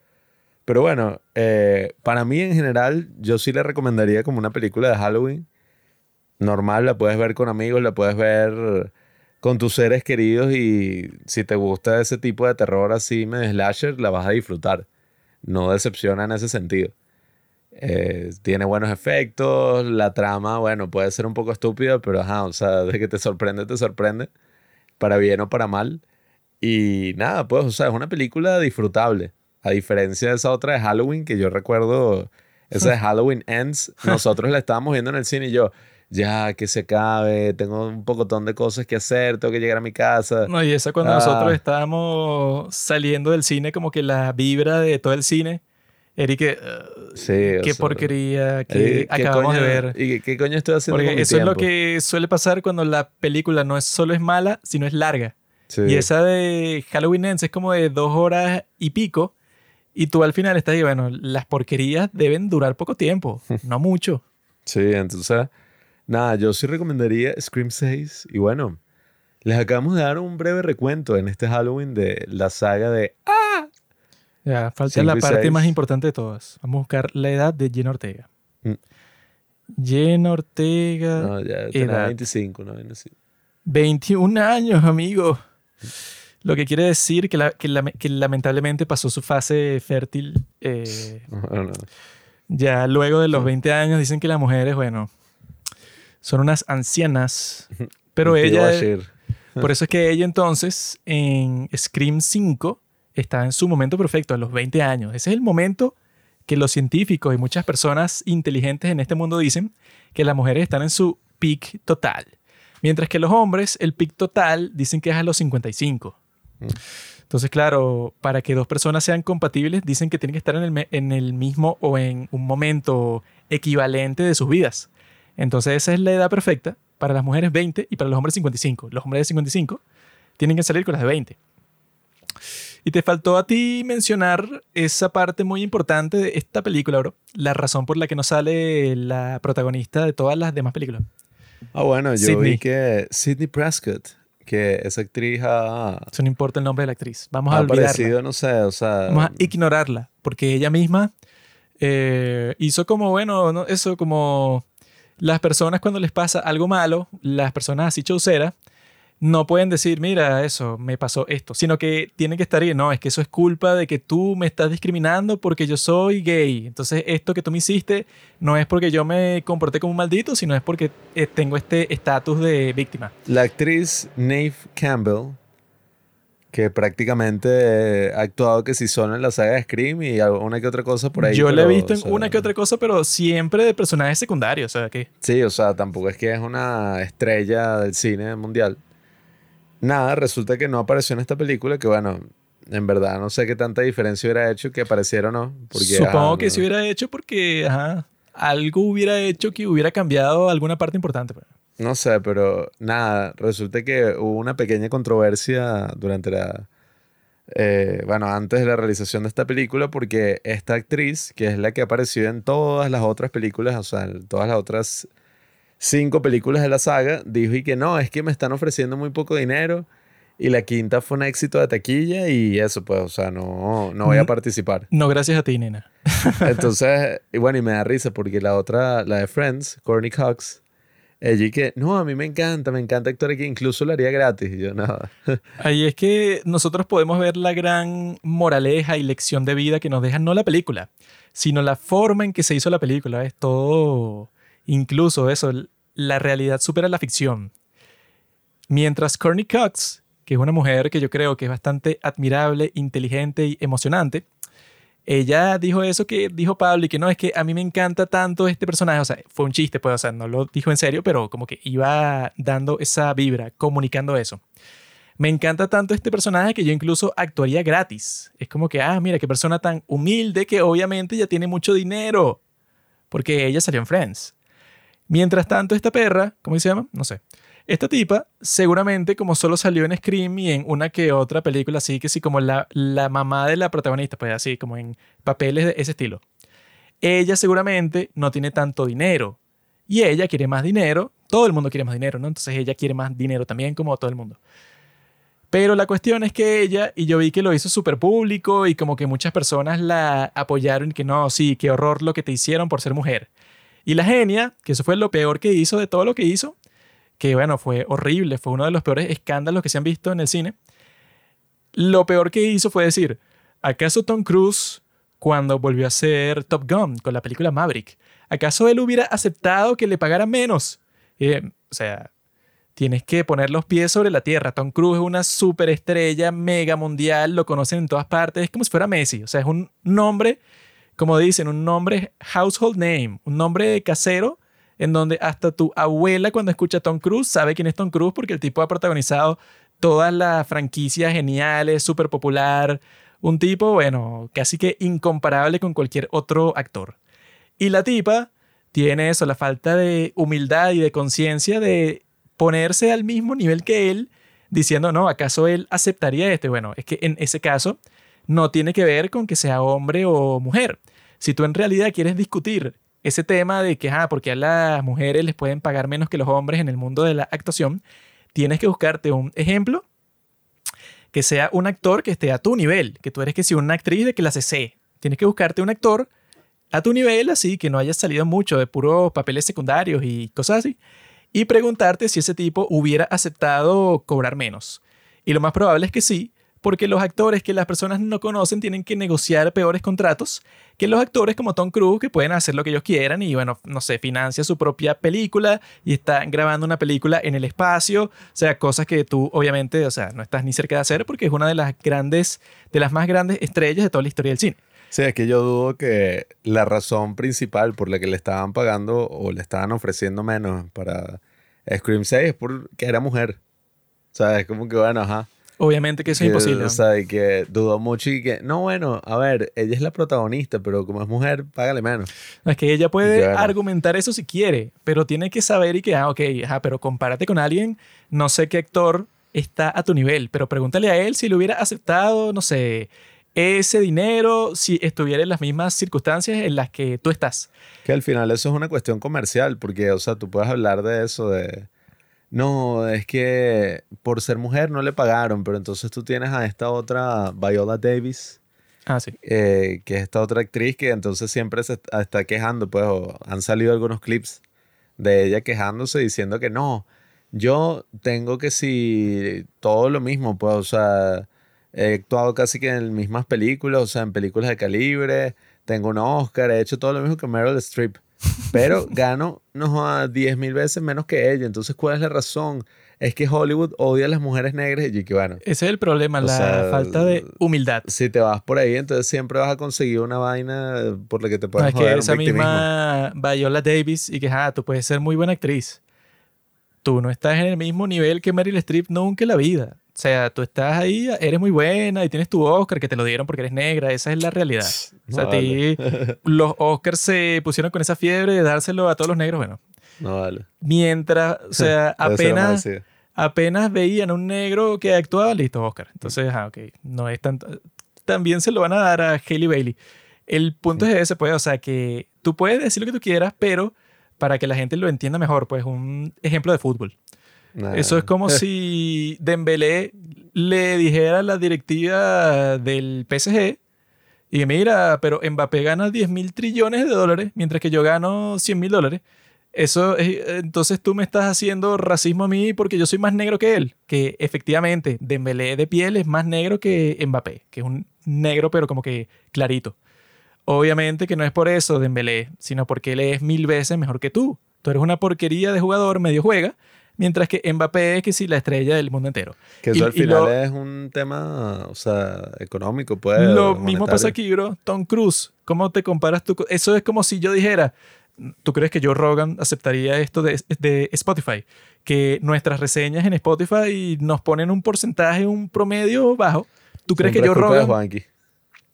Pero bueno, eh, para mí en general, yo sí le recomendaría como una película de Halloween. Normal, la puedes ver con amigos, la puedes ver con tus seres queridos y si te gusta ese tipo de terror así, me slasher, la vas a disfrutar. No decepciona en ese sentido. Eh, tiene buenos efectos, la trama, bueno, puede ser un poco estúpida, pero ajá, o sea, [laughs] de que te sorprende, te sorprende, para bien o para mal. Y nada, pues, o sea, es una película disfrutable. A diferencia de esa otra de Halloween, que yo recuerdo, esa de [laughs] Halloween Ends, nosotros la estábamos viendo en el cine y yo, ya, que se acabe, tengo un pocotón de cosas que hacer, tengo que llegar a mi casa. No, y esa cuando Ah. nosotros estábamos saliendo del cine, como que la vibra de todo el cine, Eric, "Ugh, Sí, qué sea, porquería que ¿qué acabamos de coño- ver. ¿Y qué- coño estoy haciendo Porque con mi eso es lo que suele pasar cuando la película no es solo es mala, sino es larga. Sí. Y esa de Halloween Ends es como de dos horas y pico. Y tú al final estás ahí, bueno, las porquerías deben durar poco tiempo, [laughs] no mucho. Sí, entonces, nada, yo sí recomendaría Scream 6. Y bueno, les acabamos de dar un breve recuento en este Halloween de la saga de... Ya, falta Cinco la parte seis. más importante de todas. Vamos a buscar la edad de Jenna Ortega. Mm. Jenna Ortega, No, ya edad. 25, ¿no? Vaina así. 21 años, amigo. Lo que quiere decir que, la- que lame- que lamentablemente pasó su fase fértil. eh, No, no. ya luego de los 20 años dicen que las mujeres, bueno, son unas ancianas. Pero ella, por eso es que ella entonces en Scream 5 está en su momento perfecto, a los 20 años. Ese es el momento que los científicos y muchas personas inteligentes en este mundo dicen que las mujeres están en su peak total. Mientras que los hombres, el peak total dicen que es a los 55. Entonces, claro, para que dos personas sean compatibles, dicen que tienen que estar en el, en el mismo o en un momento equivalente de sus vidas. Entonces, esa es la edad perfecta para las mujeres 20 y para los hombres 55. Los hombres de 55 tienen que salir con las de 20. Y te faltó a ti mencionar esa parte muy importante de esta película, bro. La razón por la que no sale la protagonista de todas las demás películas. Ah, bueno, yo Sydney. vi que Sidney Prescott, que esa actriz ha, Eso no importa el nombre de la actriz. Vamos a olvidarla. aparecido, no sé, o sea... Vamos a ignorarla, porque ella misma eh, hizo como, bueno, ¿no? eso como las personas cuando les pasa algo malo, las personas así chauceras, no pueden decir, mira, eso, me pasó esto, sino que tienen que estar ahí, no, es que eso es culpa de que tú me estás discriminando porque yo soy gay. Entonces, esto que tú me hiciste no es porque yo me comporté como un maldito, sino es porque eh, tengo este estatus de víctima. La actriz Nave Campbell, que prácticamente ha actuado que si solo en la saga de Scream y alguna que otra cosa por ahí. yo la he visto o en sea, una que otra cosa, pero siempre de personajes secundarios, o sea, que... Sí, o sea, tampoco es que es una estrella del cine mundial. Nada, resulta que no apareció en esta película, que bueno, en verdad no sé qué tanta diferencia hubiera hecho que apareciera o no. Porque, Supongo ajá, que no- se hubiera hecho porque ajá, algo hubiera hecho que hubiera cambiado alguna parte importante. pues. No sé, pero nada, resulta que hubo una pequeña controversia durante la... eh, bueno, antes de la realización de esta película, porque esta actriz, que es la que apareció en todas las otras películas, o sea, en todas las otras cinco películas de la saga, dijo y que no, es que me están ofreciendo muy poco dinero y la quinta fue un éxito de taquilla y eso, pues, o sea, no, no voy a Mm. participar. No, gracias a ti, nena. [laughs] Entonces, y bueno, y me da risa porque la otra, la de Friends, Courtney Cox, ella y que, no, a mí me encanta, me encanta actuar aquí, incluso lo haría gratis. Y yo, no. [laughs] Ahí es que nosotros podemos ver la gran moraleja y lección de vida que nos deja no la película, sino la forma en que se hizo la película. Es todo, incluso eso, la realidad supera la ficción. Mientras Courtney Cox, que es una mujer que yo creo que es bastante admirable, inteligente y emocionante, ella dijo eso que dijo Pablo y que no, es que a mí me encanta tanto este personaje, o sea, fue un chiste, pues, o sea, no lo dijo en serio, pero como que iba dando esa vibra, comunicando eso. Me encanta tanto este personaje que yo incluso actuaría gratis. Es como que, ah, mira, qué persona tan humilde que obviamente ya tiene mucho dinero, porque ella salió en Friends. Mientras tanto, esta perra, ¿cómo se llama? No sé. Esta tipa, seguramente, como solo salió en Scream y en una que otra película, así que sí, como la, la mamá de la protagonista, pues así, como en papeles de ese estilo. Ella seguramente no tiene tanto dinero. Y ella quiere más dinero. Todo el mundo quiere más dinero, ¿no? Entonces ella quiere más dinero también, como todo el mundo. Pero la cuestión es que ella, y yo vi que lo hizo súper público y como que muchas personas la apoyaron y que no, sí, qué horror lo que te hicieron por ser mujer. Y la genia, que eso fue lo peor que hizo de todo lo que hizo, que bueno, fue horrible, fue uno de los peores escándalos que se han visto en el cine. Lo peor que hizo fue decir, ¿acaso Tom Cruise, cuando volvió a hacer Top Gun con la película Maverick, ¿acaso él hubiera aceptado que le pagaran menos? Eh, o sea, tienes que poner los pies sobre la tierra. Tom Cruise es una superestrella mega mundial, lo conocen en todas partes, es como si fuera Messi, o sea, es un nombre, como dicen, un nombre household name, un nombre casero en donde hasta tu abuela cuando escucha Tom Cruise sabe quién es Tom Cruise porque el tipo ha protagonizado todas las franquicias geniales, súper popular, un tipo, bueno, casi que incomparable con cualquier otro actor. Y la tipa tiene eso, la falta de humildad y de conciencia de ponerse al mismo nivel que él, diciendo, no, ¿acaso él aceptaría esto? Bueno, es que en ese caso no tiene que ver con que sea hombre o mujer. Si tú en realidad quieres discutir ese tema de que, ah, porque a las mujeres les pueden pagar menos que los hombres en el mundo de la actuación, tienes que buscarte un ejemplo que sea un actor que esté a tu nivel, que tú eres que si una actriz de clase C. Tienes que buscarte un actor a tu nivel, así que no hayas salido mucho de puros papeles secundarios y cosas así, y preguntarte si ese tipo hubiera aceptado cobrar menos. Y lo más probable es que sí, porque los actores que las personas no conocen tienen que negociar peores contratos que los actores como Tom Cruise que pueden hacer lo que ellos quieran y bueno, no sé, financia su propia película y están grabando una película en el espacio, o sea, cosas que tú obviamente, o sea, no estás ni cerca de hacer porque es una de las grandes, de las más grandes estrellas de toda la historia del cine. Sí, es que yo dudo que la razón principal por la que le estaban pagando o le estaban ofreciendo menos para Scream 6 es porque era mujer. O sea, es como que bueno, ajá. Obviamente que eso es imposible. O sea, y que dudó mucho y que, no, bueno, a ver, ella es la protagonista, pero como es mujer, págale menos. Es que ella puede argumentar eso si quiere, pero tiene que saber y que, ah, ok, ajá, pero compárate con alguien, no sé qué actor está a tu nivel, pero pregúntale a él si le hubiera aceptado, no sé, ese dinero si estuviera en las mismas circunstancias en las que tú estás. Que al final eso es una cuestión comercial, porque, o sea, tú puedes hablar de eso, de no, es que por ser mujer no le pagaron, pero entonces tú tienes a esta otra Viola Davis. Ah, sí. Eh, que es esta otra actriz que entonces siempre se está quejando, pues han salido algunos clips de ella quejándose diciendo que no, yo tengo que si todo lo mismo, pues, o sea, he actuado casi que en mismas películas, o sea, en películas de calibre, tengo un Oscar, he hecho todo lo mismo que Meryl Streep. Pero gano no, a 10 mil veces menos que ella. Entonces, ¿cuál es la razón? Es que Hollywood odia a las mujeres negras y que bueno. Ese es el problema, la falta de humildad. Si te vas por ahí, entonces siempre vas a conseguir una vaina por la que te puedes no, es que esa misma Viola Davis y que, ah, tú puedes ser muy buena actriz. Tú no estás en el mismo nivel que Meryl Streep nunca en la vida. O sea, tú estás ahí, eres muy buena y tienes tu Oscar que te lo dieron porque eres negra. Esa es la realidad. o sea, a ti, [laughs] los Oscars se pusieron con esa fiebre de dárselo a todos los negros. Bueno, no vale. Mientras, o [laughs] sea, apenas, apenas veían a un negro que actuaba, listo, Oscar. Entonces, ah, ok, no es tanto. También se lo van a dar a Haley Bailey. El punto es ese, pues, o sea, que tú puedes decir lo que tú quieras, pero para que la gente lo entienda mejor, pues, un ejemplo de fútbol. Eso es como [laughs] si Dembélé le dijera a la directiva del PSG y mira, pero Mbappé gana 10 mil trillones de dólares, mientras que yo gano 100 mil dólares. Eso entonces tú me estás haciendo racismo a mí porque yo soy más negro que él. Que efectivamente, Dembélé de piel es más negro que Mbappé, que es un negro pero como que clarito. Obviamente que no es por eso Dembélé, sino porque él es mil veces mejor que tú. Tú eres una porquería de jugador, medio juega, mientras que Mbappé es que sí la estrella del mundo entero. Que eso al final es un tema, o sea, económico, pues. Lo mismo pasa aquí, bro. Tom Cruise, ¿cómo te comparas tú? Eso es como si yo dijera, ¿tú crees que Joe Rogan aceptaría esto de, de Spotify? Que nuestras reseñas en Spotify nos ponen un porcentaje, un promedio bajo. ¿Tú crees que Joe Rogan...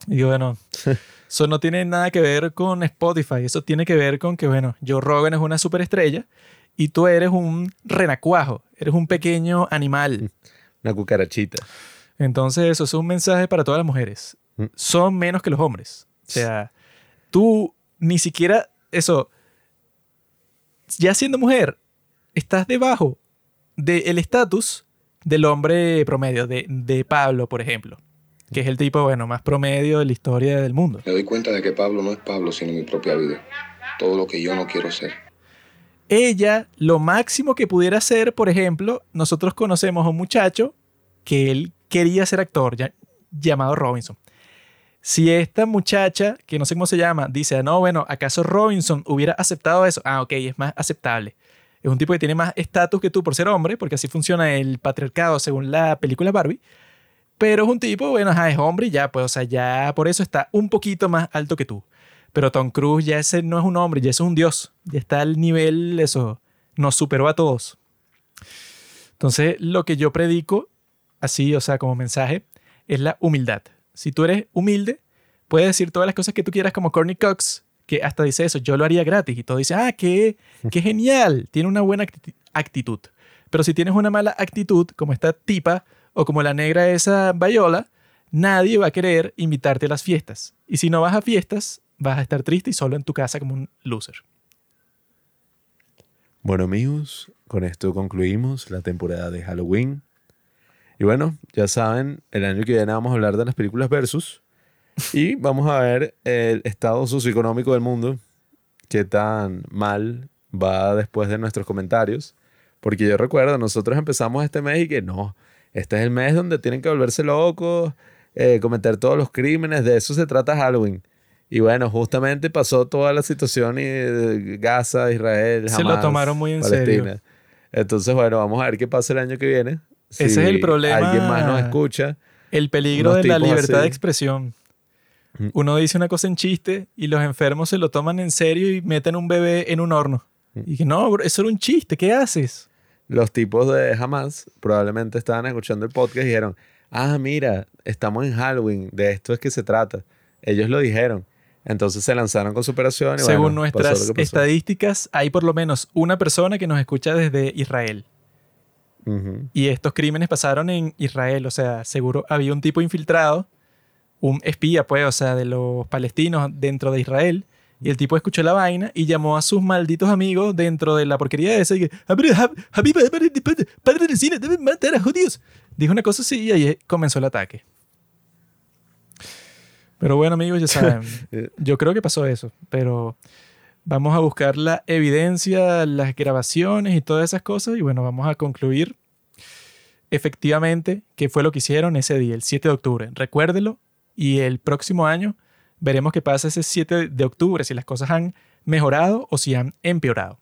Y bueno, [laughs] eso no tiene nada que ver con Spotify, eso tiene que ver con que, bueno, Joe Rogan es una superestrella y tú eres un renacuajo, eres un pequeño animal. Una cucarachita. Entonces, eso es un mensaje para todas las mujeres. Mm. Son menos que los hombres. O sea, tú ni siquiera, eso, ya siendo mujer, estás debajo del estatus del hombre promedio, de, de Pablo, por ejemplo, que es el tipo, bueno, más promedio de la historia del mundo. Me doy cuenta de que Pablo no es Pablo, sino mi propia vida. Todo lo que yo no quiero ser. Ella, lo máximo que pudiera ser, por ejemplo, nosotros conocemos a un muchacho que él quería ser actor, llamado Robinson. Si esta muchacha, que no sé cómo se llama, dice, "Ah, no, bueno, ¿acaso Robinson hubiera aceptado eso? Ah, ok, es más aceptable. Es un tipo que tiene más estatus que tú por ser hombre, porque así funciona el patriarcado según la película Barbie. Pero es un tipo, bueno, ajá, es hombre y ya, pues, o sea, ya por eso está un poquito más alto que tú. Pero Tom Cruise ya ese no es un hombre, ya es un dios. Ya está al nivel, eso, nos superó a todos. Entonces, lo que yo predico, así, o sea, como mensaje, es la humildad. Si tú eres humilde, puedes decir todas las cosas que tú quieras como Courtney Cox, que hasta dice eso, yo lo haría gratis. Y todo dice, ah, qué, qué genial, tiene una buena acti- actitud. Pero si tienes una mala actitud, como esta tipa o como la negra esa Bayola, nadie va a querer invitarte a las fiestas. Y si no vas a fiestas, vas a estar triste y solo en tu casa como un loser. Bueno, amigos, con esto concluimos la temporada de Halloween. Y bueno, ya saben, el año que viene vamos a hablar de las películas versus y vamos a ver el estado socioeconómico del mundo, qué tan mal va después de nuestros comentarios. Porque yo recuerdo, nosotros empezamos este mes y que no, este es el mes donde tienen que volverse locos, eh, cometer todos los crímenes, de eso se trata Halloween. Y bueno, justamente pasó toda la situación y Gaza, Israel, Se lo Hamas, tomaron muy en serio. Palestina. Entonces, bueno, vamos a ver qué pasa el año que viene. Ese es el problema. Alguien más nos escucha. El peligro de la libertad así. de expresión. Mm. Uno dice una cosa en chiste y los enfermos se lo toman en serio y meten un bebé en un horno. Mm. Y que no, bro, eso era un chiste, ¿qué haces? Los tipos de Hamas probablemente estaban escuchando el podcast y dijeron, ah, mira, estamos en Halloween, de esto es que se trata. Ellos lo dijeron. Entonces se lanzaron con su operación y Según bueno, nuestras estadísticas, hay por lo menos una persona que nos escucha desde Israel. Ujú. Y estos crímenes pasaron en Israel. O sea, seguro había un tipo infiltrado, un espía, pues, o sea, de los palestinos dentro de Israel. Y el tipo escuchó la vaina y llamó a sus malditos amigos dentro de la porquería de ese. y que, "Habri- hab- Habib, padre de- padre del cine, deben matar a judíos. Dijo una cosa así y ahí comenzó el ataque. Pero bueno, amigos, ya saben. [laughs] yo creo que pasó eso, pero vamos a buscar la evidencia, las grabaciones y todas esas cosas. Y bueno, vamos a concluir efectivamente qué fue lo que hicieron ese día, el 7 de octubre. Recuérdelo y el próximo año veremos qué pasa ese 7 de octubre, si las cosas han mejorado o si han empeorado.